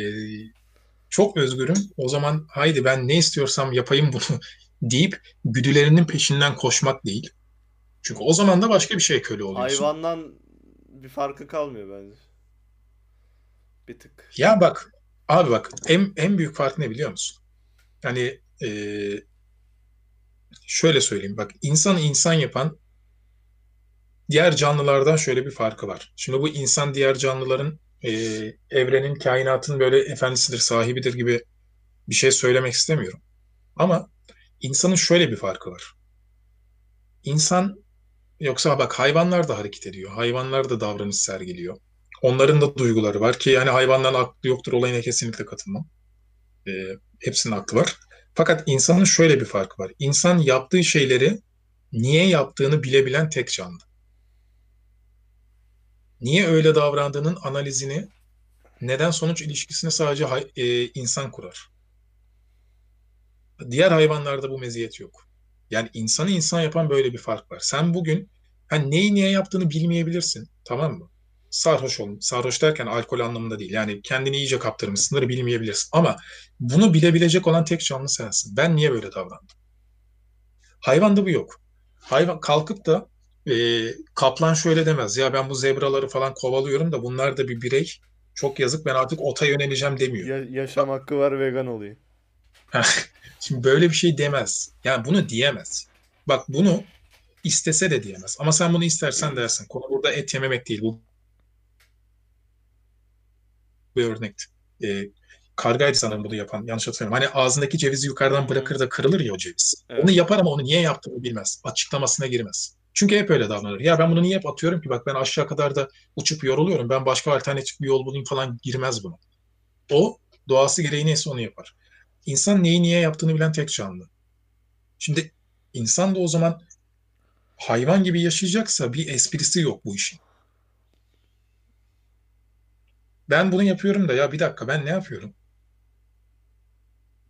çok özgürüm. O zaman haydi ben ne istiyorsam yapayım bunu deyip güdülerinin peşinden koşmak değil. Çünkü o zaman da başka bir şey köle oluyorsun. Hayvandan bir farkı kalmıyor bence. Bir tık. Ya bak abi bak en, en büyük fark ne biliyor musun? Yani e, şöyle söyleyeyim bak insanı insan yapan diğer canlılardan şöyle bir farkı var. Şimdi bu insan diğer canlıların e, evrenin, kainatın böyle efendisidir, sahibidir gibi bir şey söylemek istemiyorum. Ama insanın şöyle bir farkı var. İnsan yoksa bak hayvanlar da hareket ediyor. Hayvanlar da davranış sergiliyor. Onların da duyguları var ki yani hayvanların aklı yoktur olayına kesinlikle katılmam. E, hepsinin aklı var. Fakat insanın şöyle bir farkı var. İnsan yaptığı şeyleri niye yaptığını bilebilen tek canlı. Niye öyle davrandığının analizini, neden sonuç ilişkisini sadece e, insan kurar. Diğer hayvanlarda bu meziyet yok. Yani insanı insan yapan böyle bir fark var. Sen bugün hani neyi niye yaptığını bilmeyebilirsin, tamam mı? Sarhoş olun. Sarhoş derken alkol anlamında değil. Yani kendini iyice kaptırmışsındır bilmeyebilirsin. Ama bunu bilebilecek olan tek canlı sensin. Ben niye böyle davrandım? Hayvanda bu yok. Hayvan kalkıp da e, kaplan şöyle demez. Ya ben bu zebraları falan kovalıyorum da bunlar da bir birey. Çok yazık ben artık ota yöneleceğim demiyor. Ya- yaşam hakkı var vegan olayım. Şimdi böyle bir şey demez. Yani bunu diyemez. Bak bunu istese de diyemez. Ama sen bunu istersen dersin. Konu burada et yememek değil. Bu bir örnekti. Ee, kargaydı sanırım bunu yapan. Yanlış hatırlamıyorum. Hani ağzındaki cevizi yukarıdan bırakır da kırılır ya o ceviz. Evet. Onu yapar ama onu niye yaptığını bilmez. Açıklamasına girmez. Çünkü hep öyle davranır. Ya ben bunu niye hep atıyorum ki? Bak ben aşağı kadar da uçup yoruluyorum. Ben başka alternatif bir yol bulayım falan girmez bunu. O doğası gereği neyse onu yapar. İnsan neyi niye yaptığını bilen tek canlı. Şimdi insan da o zaman hayvan gibi yaşayacaksa bir esprisi yok bu işin. Ben bunu yapıyorum da ya bir dakika ben ne yapıyorum?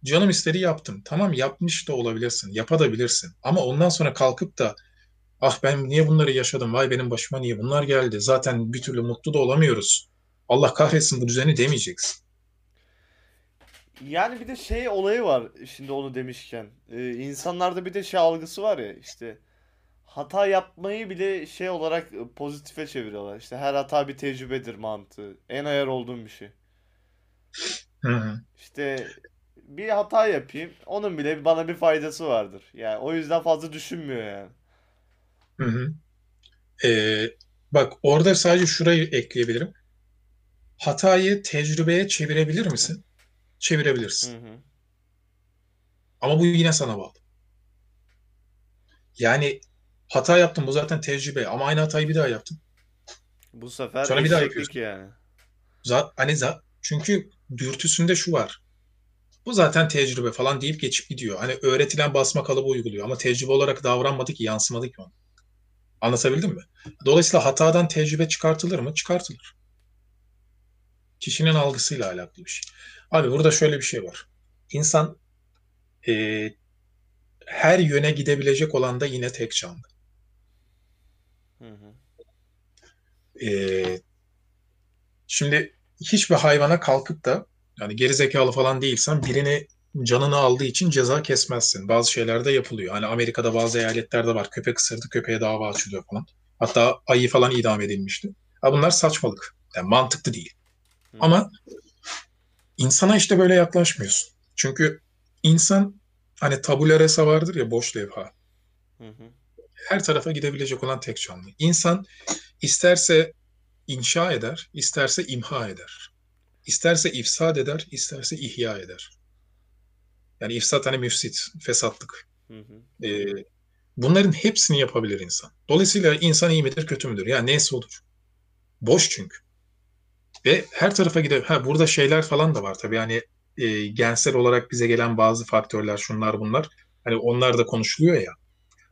Canım istedi yaptım. Tamam yapmış da olabilirsin. Yapabilirsin. Ama ondan sonra kalkıp da ah ben niye bunları yaşadım? Vay benim başıma niye bunlar geldi? Zaten bir türlü mutlu da olamıyoruz. Allah kahretsin bu düzeni demeyeceksin. Yani bir de şey olayı var şimdi onu demişken. Ee, insanlarda bir de şey algısı var ya işte hata yapmayı bile şey olarak e, pozitife çeviriyorlar. İşte her hata bir tecrübedir mantığı. En ayar olduğum bir şey. Hı hı. İşte bir hata yapayım. Onun bile bana bir faydası vardır. Yani o yüzden fazla düşünmüyor yani. Hı hı. Ee, bak orada sadece şurayı ekleyebilirim. Hatayı tecrübeye çevirebilir misin? Çevirebilirsin. Hı hı. Ama bu yine sana bağlı. Yani hata yaptın bu zaten tecrübe ama aynı hatayı bir daha yaptın. Bu sefer Sonra bir daha eşeklik yani. Zat, hani za- çünkü dürtüsünde şu var. Bu zaten tecrübe falan deyip geçip gidiyor. Hani öğretilen basma kalıbı uyguluyor ama tecrübe olarak davranmadı ki yansımadı ki ona. Anlatabildim mi? Dolayısıyla hatadan tecrübe çıkartılır mı? Çıkartılır. Kişinin algısıyla alakalı bir şey. Abi burada şöyle bir şey var. İnsan e, her yöne gidebilecek olan da yine tek canlı. Hı hı. E, şimdi hiçbir hayvana kalkıp da yani geri zekalı falan değilsen birini canını aldığı için ceza kesmezsin. Bazı şeyler de yapılıyor. Hani Amerika'da bazı eyaletlerde var. Köpek ısırdı, köpeğe dava açılıyor falan. Hatta ayı falan idam edilmişti. Ha bunlar saçmalık. Yani mantıklı değil. Hı. Ama insana işte böyle yaklaşmıyorsun. Çünkü insan hani tabula rasa vardır ya boş levha. Hı hı. Her tarafa gidebilecek olan tek canlı. İnsan isterse inşa eder, isterse imha eder. İsterse ifsad eder, isterse ihya eder. Yani ifsat hani müfsit, fesatlık. Hı hı. Ee, bunların hepsini yapabilir insan. Dolayısıyla insan iyi midir, kötü müdür? Yani neyse olur. Boş çünkü. Ve her tarafa gider. Ha burada şeyler falan da var tabii. Yani e, gensel olarak bize gelen bazı faktörler, şunlar bunlar. Hani onlar da konuşuluyor ya.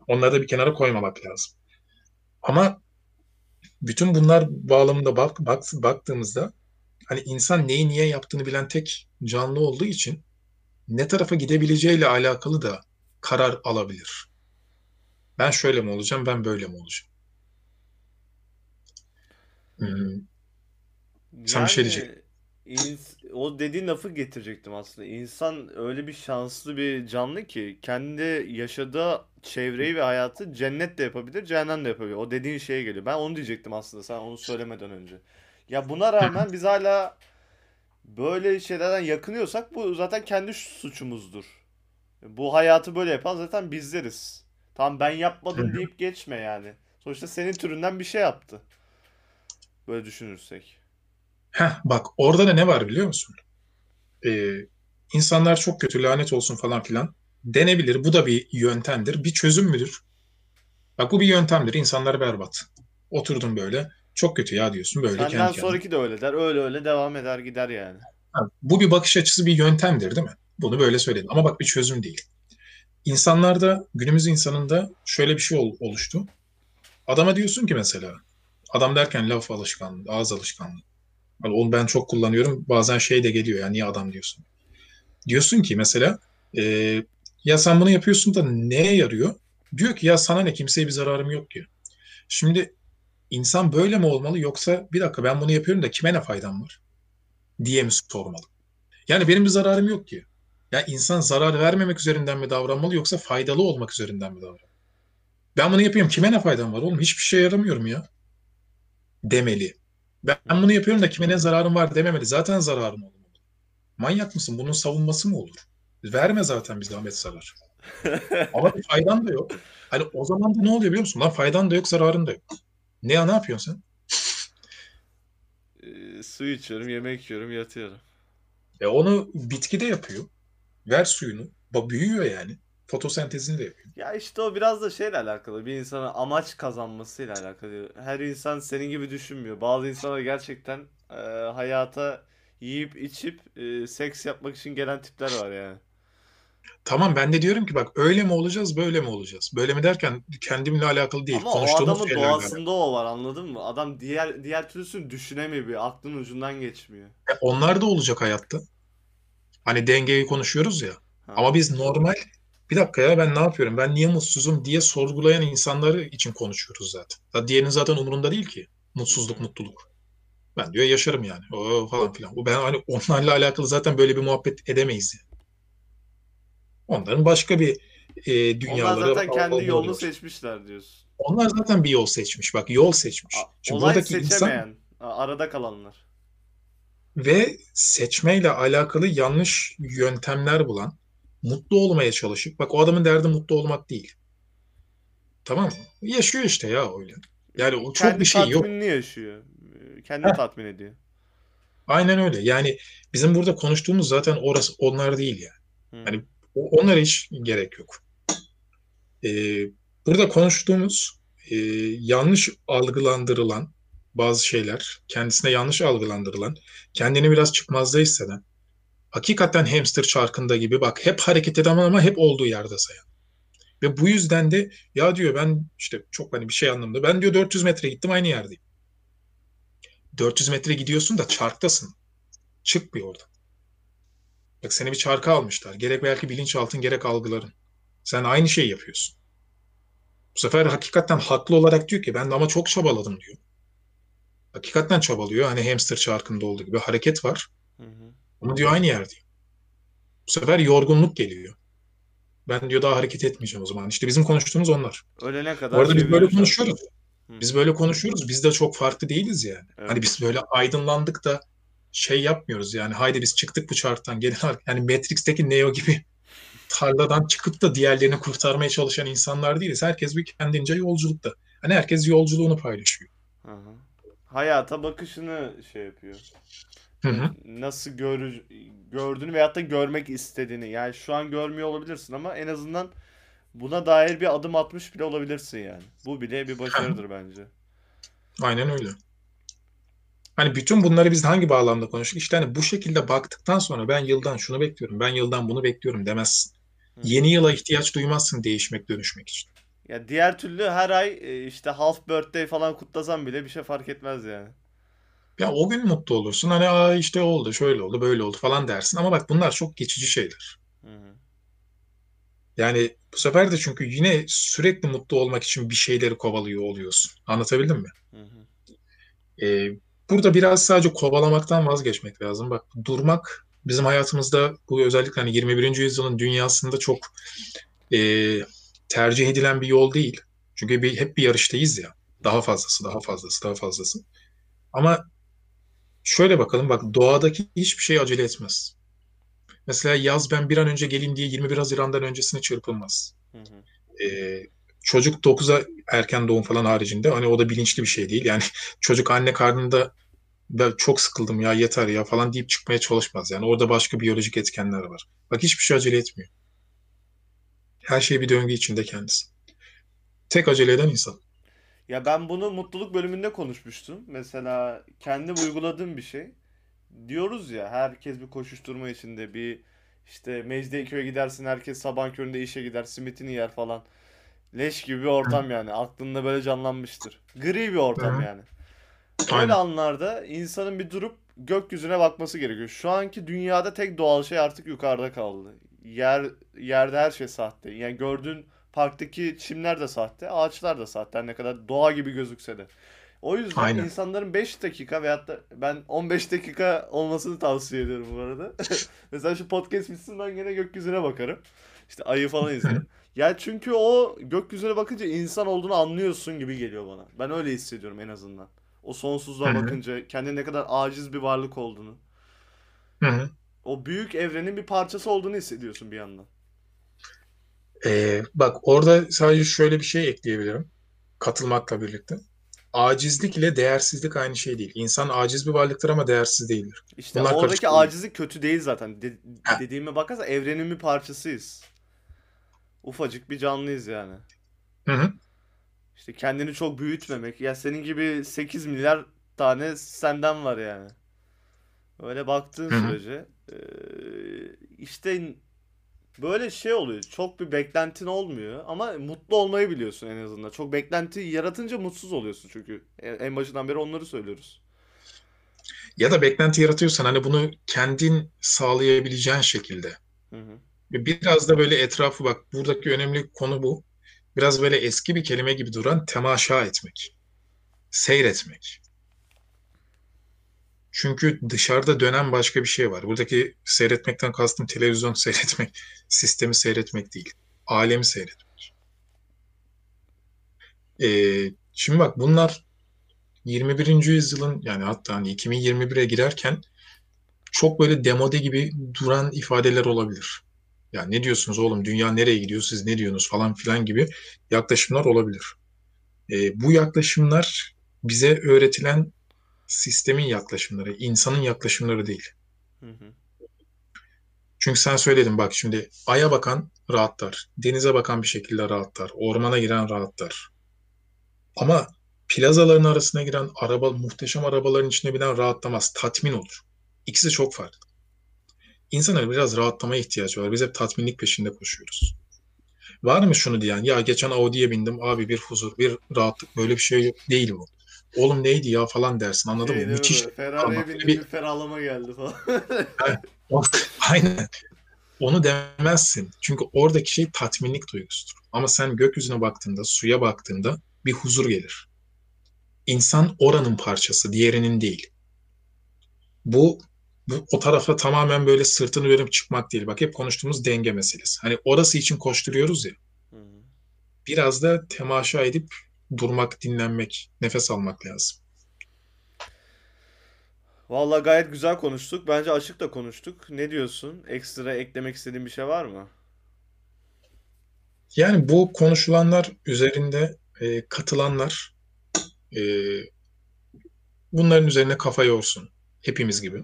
Onları da bir kenara koymamak lazım. Ama bütün bunlar bağlamında bak, bak, baktığımızda hani insan neyi niye yaptığını bilen tek canlı olduğu için ne tarafa gidebileceğiyle alakalı da karar alabilir. Ben şöyle mi olacağım, ben böyle mi olacağım? Hmm, sen bir şey diyecektin. ins- o dediğin lafı getirecektim aslında. İnsan öyle bir şanslı bir canlı ki kendi yaşadığı çevreyi ve hayatı cennet de yapabilir, cehennem de yapabilir. O dediğin şeye geliyor. Ben onu diyecektim aslında sen onu söylemeden önce. Ya buna rağmen biz hala böyle şeylerden yakınıyorsak bu zaten kendi suçumuzdur. Bu hayatı böyle yapan zaten bizleriz. Tamam ben yapmadım deyip geçme yani. Sonuçta senin türünden bir şey yaptı. Böyle düşünürsek. Heh, bak orada da ne var biliyor musun? Ee, insanlar çok kötü, lanet olsun falan filan denebilir. Bu da bir yöntemdir. Bir çözüm müdür? Bak bu bir yöntemdir. İnsanlar berbat. Oturdun böyle. Çok kötü ya diyorsun böyle Senden kendi kendine. sonraki de öyle der. Öyle öyle devam eder gider yani. Ha, bu bir bakış açısı, bir yöntemdir değil mi? Bunu böyle söyledim. Ama bak bir çözüm değil. İnsanlarda, günümüz insanında şöyle bir şey ol- oluştu. Adama diyorsun ki mesela, adam derken laf alışkanlığı, ağız alışkanlığı. Hani onu ben çok kullanıyorum. Bazen şey de geliyor ya niye adam diyorsun. Diyorsun ki mesela e, ya sen bunu yapıyorsun da neye yarıyor? Diyor ki ya sana ne kimseye bir zararım yok ki. Şimdi insan böyle mi olmalı yoksa bir dakika ben bunu yapıyorum da kime ne faydam var diye mi sormalı? Yani benim bir zararım yok ki. Ya insan zarar vermemek üzerinden mi davranmalı yoksa faydalı olmak üzerinden mi davranmalı? Ben bunu yapıyorum kime ne faydam var oğlum? Hiçbir şey yaramıyorum ya demeli. Ben bunu yapıyorum da kime ne zararım var dememeli. Zaten zararım olmalı. Manyak mısın? Bunun savunması mı olur? Verme zaten bir zahmet zarar. Ama bir faydan da yok. Hani o zaman da ne oluyor biliyor musun? Lan faydan da yok, zararın da yok. Ne ya ne yapıyorsun sen? Ee, su içiyorum, yemek yiyorum, yatıyorum. E onu bitki de yapıyor. Ver suyunu. Ba büyüyor yani. Fotosentezini de yapıyor. Ya işte o biraz da şeyle alakalı. Bir insana amaç kazanmasıyla alakalı. Her insan senin gibi düşünmüyor. Bazı insanlar gerçekten e, hayata yiyip içip e, seks yapmak için gelen tipler var yani. Tamam ben de diyorum ki bak öyle mi olacağız, böyle mi olacağız? Böyle mi derken kendimle alakalı değil. Ama o adamın şeylerle alakalı. doğasında o var anladın mı? Adam diğer diğer türlüsünü düşünemiyor bir. Aklın ucundan geçmiyor. E onlar da olacak hayatta. Hani dengeyi konuşuyoruz ya. Hı Ama biz normal bir dakika ya ben ne yapıyorum? Ben niye mutsuzum diye sorgulayan insanları için konuşuyoruz zaten. Ya diğerinin zaten umurunda değil ki. Mutsuzluk, mutluluk. Ben diyor yaşarım yani. O falan filan. Bu ben hani onlarla alakalı zaten böyle bir muhabbet edemeyiz yani. Onların başka bir e, Onlar dünyaları, zaten kendi yolunu var. seçmişler diyorsun. Onlar zaten bir yol seçmiş. Bak yol seçmiş. Şimdi olay buradaki insan seçemeyen, a- arada kalanlar. ve seçmeyle alakalı yanlış yöntemler bulan, mutlu olmaya çalışıp, bak o adamın derdi mutlu olmak değil. Tamam mı? Yaşıyor işte ya öyle. Yani o çok bir Kendi şey yok. yaşıyor. Ee, Kendini Heh, tatmin ediyor. aynen öyle. Yani bizim burada konuştuğumuz zaten orası onlar değil yani. O- onlara hiç gerek yok. Ee, burada konuştuğumuz e, yanlış algılandırılan bazı şeyler, kendisine yanlış algılandırılan, kendini biraz çıkmazda hisseden, hakikaten hamster çarkında gibi bak hep hareket eden ama hep olduğu yerde sayan. Ve bu yüzden de ya diyor ben işte çok hani bir şey anlamda ben diyor 400 metre gittim aynı yerdeyim. 400 metre gidiyorsun da çarktasın. Çık bir oradan. Bak seni bir çarka almışlar. Gerek belki bilinçaltın gerek algıların. Sen aynı şeyi yapıyorsun. Bu sefer hakikaten haklı olarak diyor ki ben de ama çok çabaladım diyor. Hakikaten çabalıyor. Hani hamster çarkında olduğu gibi hareket var. Hı hı. Ama diyor aynı yerdeyim. Bu sefer yorgunluk geliyor. Ben diyor daha hareket etmeyeceğim o zaman. İşte bizim konuştuğumuz onlar. Ölene Bu kadar arada biz böyle konuşuyoruz. Hı Biz böyle konuşuyoruz. Biz de çok farklı değiliz yani. Hani Evet. biz böyle aydınlandık da şey yapmıyoruz yani. Haydi biz çıktık bu çarktan. Gelin yani Matrix'teki Neo gibi tarladan çıkıp da diğerlerini kurtarmaya çalışan insanlar değiliz. Herkes bir kendince yolculukta. Hani herkes yolculuğunu paylaşıyor. Hı hı. hayata bakışını şey yapıyor. Hı hı. Nasıl gör, gördüğünü veyahut da görmek istediğini. Yani şu an görmüyor olabilirsin ama en azından buna dair bir adım atmış bile olabilirsin yani. Bu bile bir başarıdır bence. Aynen öyle. Hani bütün bunları biz hangi bağlamda konuştuk? İşte hani bu şekilde baktıktan sonra ben yıldan şunu bekliyorum, ben yıldan bunu bekliyorum demezsin. Hı. Yeni yıla ihtiyaç duymazsın değişmek, dönüşmek için. Ya diğer türlü her ay e, işte half birthday falan kutlasan bile bir şey fark etmez yani. Ya o gün mutlu olursun. Hani aa işte oldu, şöyle oldu, böyle oldu falan dersin. Ama bak bunlar çok geçici şeyler. Hı hı. Yani bu sefer de çünkü yine sürekli mutlu olmak için bir şeyleri kovalıyor oluyorsun. Anlatabildim mi? Hı hı. Ee, burada biraz sadece kovalamaktan vazgeçmek lazım. Bak durmak bizim hayatımızda bu özellikle hani 21. yüzyılın dünyasında çok e, tercih edilen bir yol değil. Çünkü bir, hep bir yarıştayız ya. Daha fazlası, daha fazlası, daha fazlası. Ama şöyle bakalım bak doğadaki hiçbir şey acele etmez. Mesela yaz ben bir an önce geleyim diye 21 Haziran'dan öncesine çırpınmaz. Hı hı. Ee, çocuk 9'a erken doğum falan haricinde hani o da bilinçli bir şey değil. Yani çocuk anne karnında ben çok sıkıldım ya yeter ya falan deyip çıkmaya çalışmaz. Yani orada başka biyolojik etkenler var. Bak hiçbir şey acele etmiyor. Her şey bir döngü içinde kendisi. Tek acele eden insan. Ya ben bunu mutluluk bölümünde konuşmuştum. Mesela kendim uyguladığım bir şey. Diyoruz ya herkes bir koşuşturma içinde bir işte Mecidiyeköy'e gidersin herkes sabah köründe işe gider simitini yer falan. Leş gibi bir ortam yani. Aklında böyle canlanmıştır. Gri bir ortam yani. Öyle anlarda insanın bir durup gökyüzüne bakması gerekiyor. Şu anki dünyada tek doğal şey artık yukarıda kaldı. Yer yerde her şey sahte. Yani gördüğün parktaki çimler de sahte, ağaçlar da sahte. Her ne kadar doğa gibi gözükse de. O yüzden Aynen. insanların 5 dakika veyahut da ben 15 dakika olmasını tavsiye ediyorum bu arada. Mesela şu podcast bitsin ben gene gökyüzüne bakarım. İşte ayı falan izlerim. Ya çünkü o gökyüzüne bakınca insan olduğunu anlıyorsun gibi geliyor bana. Ben öyle hissediyorum en azından. O sonsuzluğa bakınca kendi ne kadar aciz bir varlık olduğunu. O büyük evrenin bir parçası olduğunu hissediyorsun bir yandan. Ee, bak orada sadece şöyle bir şey ekleyebilirim. Katılmakla birlikte. Acizlik ile değersizlik aynı şey değil. İnsan aciz bir varlıktır ama değersiz değildir. İşte Bunlar oradaki acizlik kötü değil zaten. De- Ha. dediğime bakarsan evrenin bir parçasıyız. Ufacık bir canlıyız yani. Hı hı. İşte kendini çok büyütmemek. Ya senin gibi 8 milyar tane senden var yani. Öyle baktığın Hı hı. sürece işte böyle şey oluyor. Çok bir beklentin olmuyor ama mutlu olmayı biliyorsun en azından. Çok beklenti yaratınca mutsuz oluyorsun çünkü. En en başından beri onları söylüyoruz. Ya da beklenti yaratıyorsan hani bunu kendin sağlayabileceğin şekilde. Hı hı. Biraz da böyle etrafı bak buradaki önemli konu bu. Biraz böyle eski bir kelime gibi duran temaşa etmek. Seyretmek. Çünkü dışarıda dönen başka bir şey var. Buradaki seyretmekten kastım televizyon seyretmek, sistemi seyretmek değil. Alemi seyretmek. Ee, şimdi bak bunlar 21. yüzyılın yani hatta hani 2021'e girerken çok böyle demode gibi duran ifadeler olabilir. Ya ne diyorsunuz oğlum dünya nereye gidiyor siz ne diyorsunuz falan filan gibi yaklaşımlar olabilir. Ee, bu yaklaşımlar bize öğretilen sistemin yaklaşımları, insanın yaklaşımları değil. Hı hı. Çünkü sen söyledin bak şimdi aya bakan rahatlar, denize bakan bir şekilde rahatlar, ormana giren rahatlar. Ama plazaların arasına giren araba, muhteşem arabaların içine binen rahatlamaz, tatmin olur. İkisi çok farklı. İnsanlar biraz rahatlamaya ihtiyacı var. Biz hep tatminlik peşinde koşuyoruz. Var mı şunu diyen? Ya geçen Audi'ye bindim abi bir huzur, bir rahatlık böyle bir şey yok. Değil bu. Oğlum neydi ya falan dersin anladın Şey mı? Müthiş. Ferrari'ye bindim bir- ferahlama geldi falan. Aynen. Onu demezsin. Çünkü oradaki şey tatminlik duygusudur. Ama sen gökyüzüne baktığında, suya baktığında bir huzur gelir. İnsan oranın parçası, diğerinin değil. Bu, bu o tarafa tamamen böyle sırtını verip çıkmak değil. Bak hep konuştuğumuz denge meselesi. Hani orası için koşturuyoruz ya. Biraz da temaşa edip durmak, dinlenmek, nefes almak lazım. Vallahi gayet güzel konuştuk. Bence açık da konuştuk. Ne diyorsun? Ekstra eklemek istediğin bir şey var mı? Yani bu konuşulanlar üzerinde e, katılanlar e, bunların üzerine kafa yorsun. Hepimiz gibi.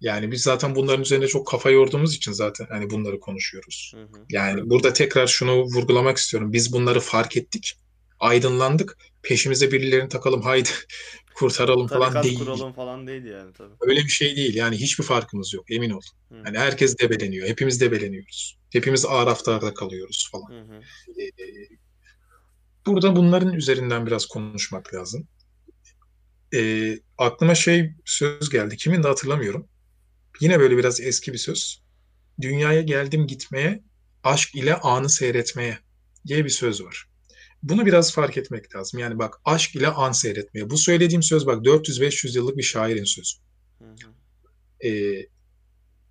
Yani biz zaten bunların üzerine çok kafa yorduğumuz için zaten hani bunları konuşuyoruz. Hı hı. Yani burada tekrar şunu vurgulamak istiyorum. Biz bunları fark ettik, aydınlandık. Peşimize birilerini takalım, haydi kurtaralım falan değil. kuralım falan değil yani tabii. Öyle bir şey değil. Yani hiçbir farkımız yok, emin ol. Hı. Yani herkes debeleniyor, hepimiz debeleniyoruz. Hepimiz araflarda kalıyoruz falan. Hı hı. Ee, Burada bunların üzerinden biraz konuşmak lazım. Ee, aklıma şey söz geldi. Kimin de hatırlamıyorum. Yine böyle biraz eski bir söz. Dünyaya geldim gitmeye, aşk ile anı seyretmeye diye bir söz var. Bunu biraz fark etmek lazım. Yani bak aşk ile an seyretmeye. Bu söylediğim söz bak 400-500 yıllık bir şairin sözü. Hı hı. Ee,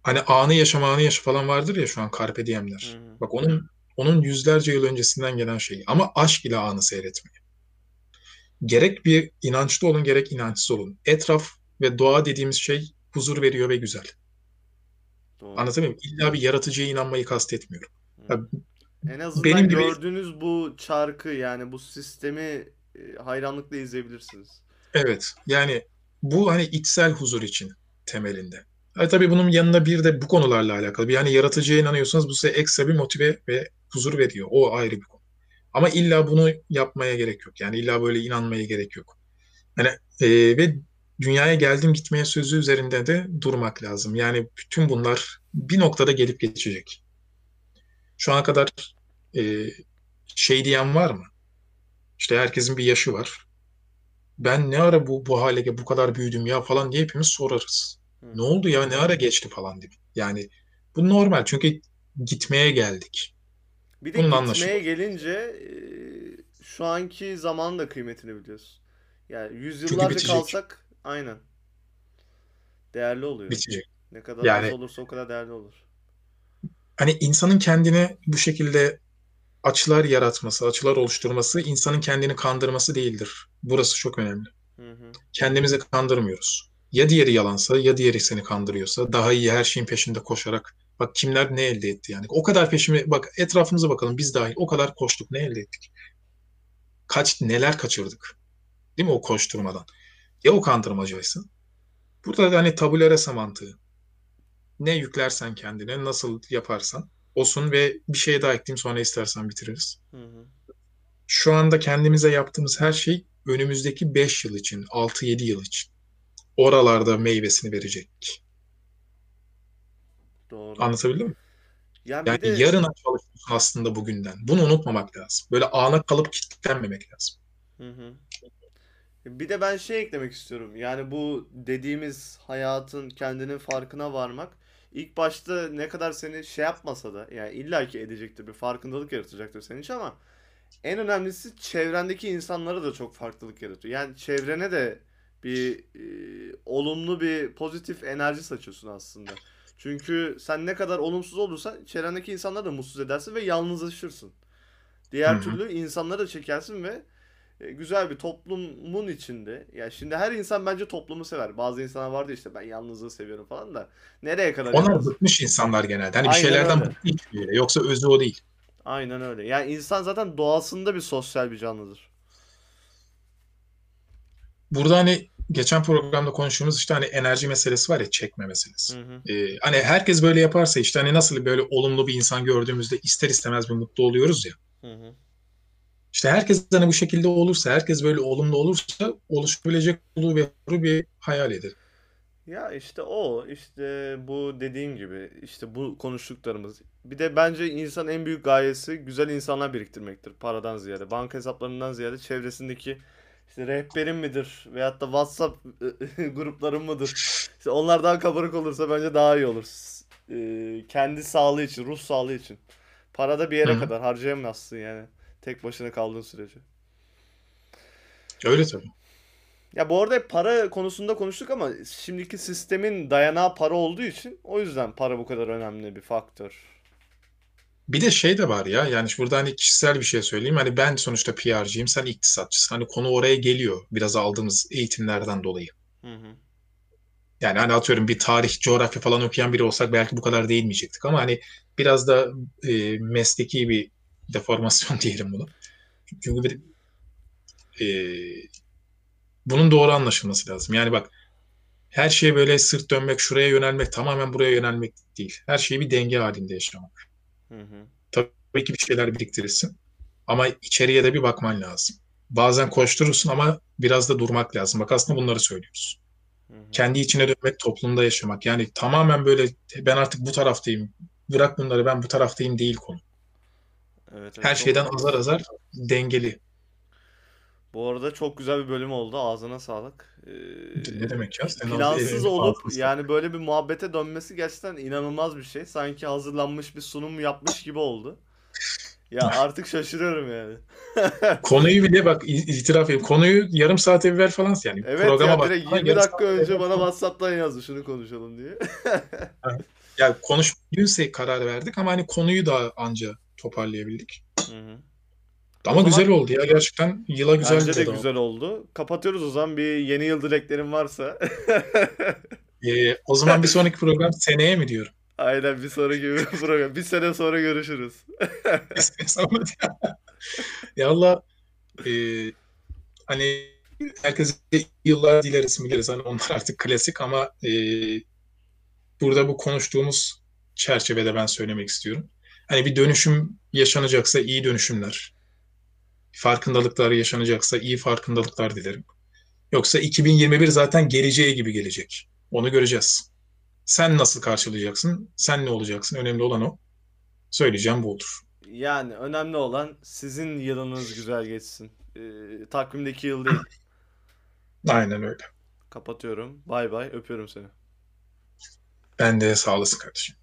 hani anı yaşama anı yaşa falan vardır ya şu an Carpe Diem'ler. Hı hı. Bak onun onun yüzlerce yıl öncesinden gelen şey. Ama aşk ile anı seyretmeye. Gerek bir inançlı olun gerek inançsız olun. Etraf ve doğa dediğimiz şey huzur veriyor ve güzel. Doğru. Anlatabiliyor muyum? İlla bir yaratıcıya inanmayı kastetmiyorum. Ya, En azından benim gibi- gördüğünüz bu çarkı yani bu sistemi e, hayranlıkla izleyebilirsiniz. Evet. Yani bu hani içsel huzur için temelinde. Ha, tabii bunun yanında bir de bu konularla alakalı. Bir yani yaratıcıya inanıyorsanız bu size ekstra bir motive ve huzur veriyor. O ayrı bir konu. Ama illa bunu yapmaya gerek yok. Yani illa böyle inanmaya gerek yok. Hani e, ve dünyaya geldim gitmeye sözü üzerinde de durmak lazım. Yani bütün bunlar bir noktada gelip geçecek. Şu ana kadar e, şey diyen var mı? İşte herkesin bir yaşı var. Ben ne ara bu bu hale bu kadar büyüdüm ya falan diye hepimiz sorarız. Hı. Ne oldu ya ne ara geçti falan diye. Yani bu normal çünkü gitmeye geldik. Bir de Bunun gitmeye anlaşılır. gelince e, şu anki zamanın da kıymetini biliyorsun. Yani yüzyıllarca kalsak aynen. Değerli oluyor. Bitecek. Ne kadar Yani- az olursa o kadar değerli olur. Hani insanın kendine bu şekilde açılar yaratması, açılar oluşturması insanın kendini kandırması değildir. Burası çok önemli. Hı hı. Kendimizi kandırmıyoruz. Ya diğeri yalansa ya diğeri seni kandırıyorsa daha iyi her şeyin peşinde koşarak bak kimler ne elde etti yani. O kadar peşime bak etrafımıza bakalım biz dahil o kadar koştuk ne elde ettik. Kaç neler kaçırdık. Değil mi o koşturmadan? Ya o kandırmacaysa? Burada da hani tabula rasa mantığı. Ne yüklersen kendine, nasıl yaparsan olsun ve bir şey daha ekleyeyim sonra istersen bitiririz. Hı hı. Şu anda kendimize yaptığımız her şey önümüzdeki 5 yıl için, 6-7 yıl için. Oralarda meyvesini verecek. Doğru. Anlatabildim mi? Yani Yani de yarına çalışıyorsun aslında bugünden. Bunu unutmamak lazım. Böyle ana kalıp kilitlenmemek lazım. Hı hı. Bir de ben şey eklemek istiyorum. Yani bu dediğimiz hayatın kendinin farkına varmak ilk başta ne kadar seni şey yapmasa da yani illaki edecektir bir farkındalık yaratacaktır senin için ama en önemlisi çevrendeki insanlara da çok farklılık yaratıyor. Yani çevrene de bir e, olumlu bir pozitif enerji saçıyorsun aslında. Çünkü sen ne kadar olumsuz olursan çevrendeki insanları da mutsuz edersin ve yalnızlaşırsın. Diğer Hı hı. türlü insanları da çekersin ve güzel bir toplumun içinde. Ya şimdi her insan bence toplumu sever. Bazı insanlar vardı işte ben yalnızlığı seviyorum falan da. Nereye kadar Onlar yalnız? bıkmış insanlar genelde. Hani bir Aynen şeylerden bıktı hiçbir yere. Yoksa özü o değil. Aynen öyle. Yani insan zaten doğasında bir sosyal bir canlıdır. Burada hani geçen programda konuştuğumuz işte hani enerji meselesi var ya çekme meselesi. Hı hı. Ee, hani herkes böyle yaparsa işte hani nasıl böyle olumlu bir insan gördüğümüzde ister istemez bir mutlu oluyoruz ya. Hı hı. İşte herkes hani bu şekilde olursa, herkes böyle olumlu olursa oluşabilecek olduğu ve doğru bir hayal eder. Ya işte o işte bu dediğim gibi işte bu konuştuklarımız. Bir de bence insan en büyük gayesi güzel insanlar biriktirmektir paradan ziyade. Banka hesaplarından ziyade çevresindeki işte rehberin midir veyahut da WhatsApp grupların mıdır? İşte onlar daha kabarık olursa bence daha iyi olur. S- e, kendi sağlığı için, ruh sağlığı için. Parada bir yere Hı hı. kadar harcayamazsın yani tek başına kaldığın sürece. Öyle tabii. Ya bu arada para konusunda konuştuk ama şimdiki sistemin dayanağı para olduğu için o yüzden para bu kadar önemli bir faktör. Bir de şey de var ya yani burada hani kişisel bir şey söyleyeyim. Hani ben sonuçta PR'cıyım, sen iktisatçısın. Hani konu oraya geliyor biraz aldığımız eğitimlerden dolayı. Hı hı. Yani hani atıyorum bir tarih, coğrafya falan okuyan biri olsak belki bu kadar değinmeyecektik ama hani biraz da e, mesleki bir deformasyon diyelim bunu. Çünkü bir, e, bunun doğru anlaşılması lazım. Yani bak her şeye böyle sırt dönmek, şuraya yönelmek, tamamen buraya yönelmek değil. Her şeyi bir denge halinde yaşamak. Hı hı. Tabii ki bir şeyler biriktirirsin. Ama içeriye de bir bakman lazım. Bazen koşturursun ama biraz da durmak lazım. Bak aslında bunları söylüyoruz. Hı hı. Kendi içine dönmek, toplumda yaşamak. Yani tamamen böyle ben artık bu taraftayım. Bırak bunları ben bu taraftayım değil konu. Evet, evet, Her çok şeyden azar azar dengeli. Bu arada çok güzel bir bölüm oldu. Ağzına sağlık. Ee, Ne demek ya? Senin plansız olup yani böyle bir muhabbete dönmesi gerçekten inanılmaz bir şey. Sanki hazırlanmış bir sunum yapmış gibi oldu. Ya artık şaşırıyorum yani. Konuyu bile bak itiraf edeyim. Konuyu yarım saat evvel falan yani Evet programa ya bak. direkt 20 dakika önce bana WhatsApp'tan yazdı şunu konuşalım diye. Ya konuşmayı karar verdik ama hani konuyu da anca toparlayabildik. Hı hı. Ama zaman- güzel oldu ya gerçekten yıla güzel Bence de güzel oldu. Kapatıyoruz o zaman bir yeni yıl dileklerin varsa. Ee, o zaman bir sonraki program seneye mi diyorum? Aynen bir sonraki bir program. Bir sene sonra görüşürüz. ya Allah e, hani herkese yıllar dileriz mi dileriz. Hani onlar artık klasik ama e, burada bu konuştuğumuz çerçevede ben söylemek istiyorum. Hani bir dönüşüm yaşanacaksa iyi dönüşümler, farkındalıklar yaşanacaksa iyi farkındalıklar dilerim. Yoksa 2021 zaten geleceği gibi gelecek. Onu göreceğiz. Sen nasıl karşılayacaksın? Sen ne olacaksın? Önemli olan o. Söyleyeceğim bu olur. Yani önemli olan sizin yılınız güzel geçsin. Ee, takvimdeki yıl değil. Aynen öyle. Kapatıyorum. Bay bay. Öpüyorum seni. Ben de sağ olasın kardeşim.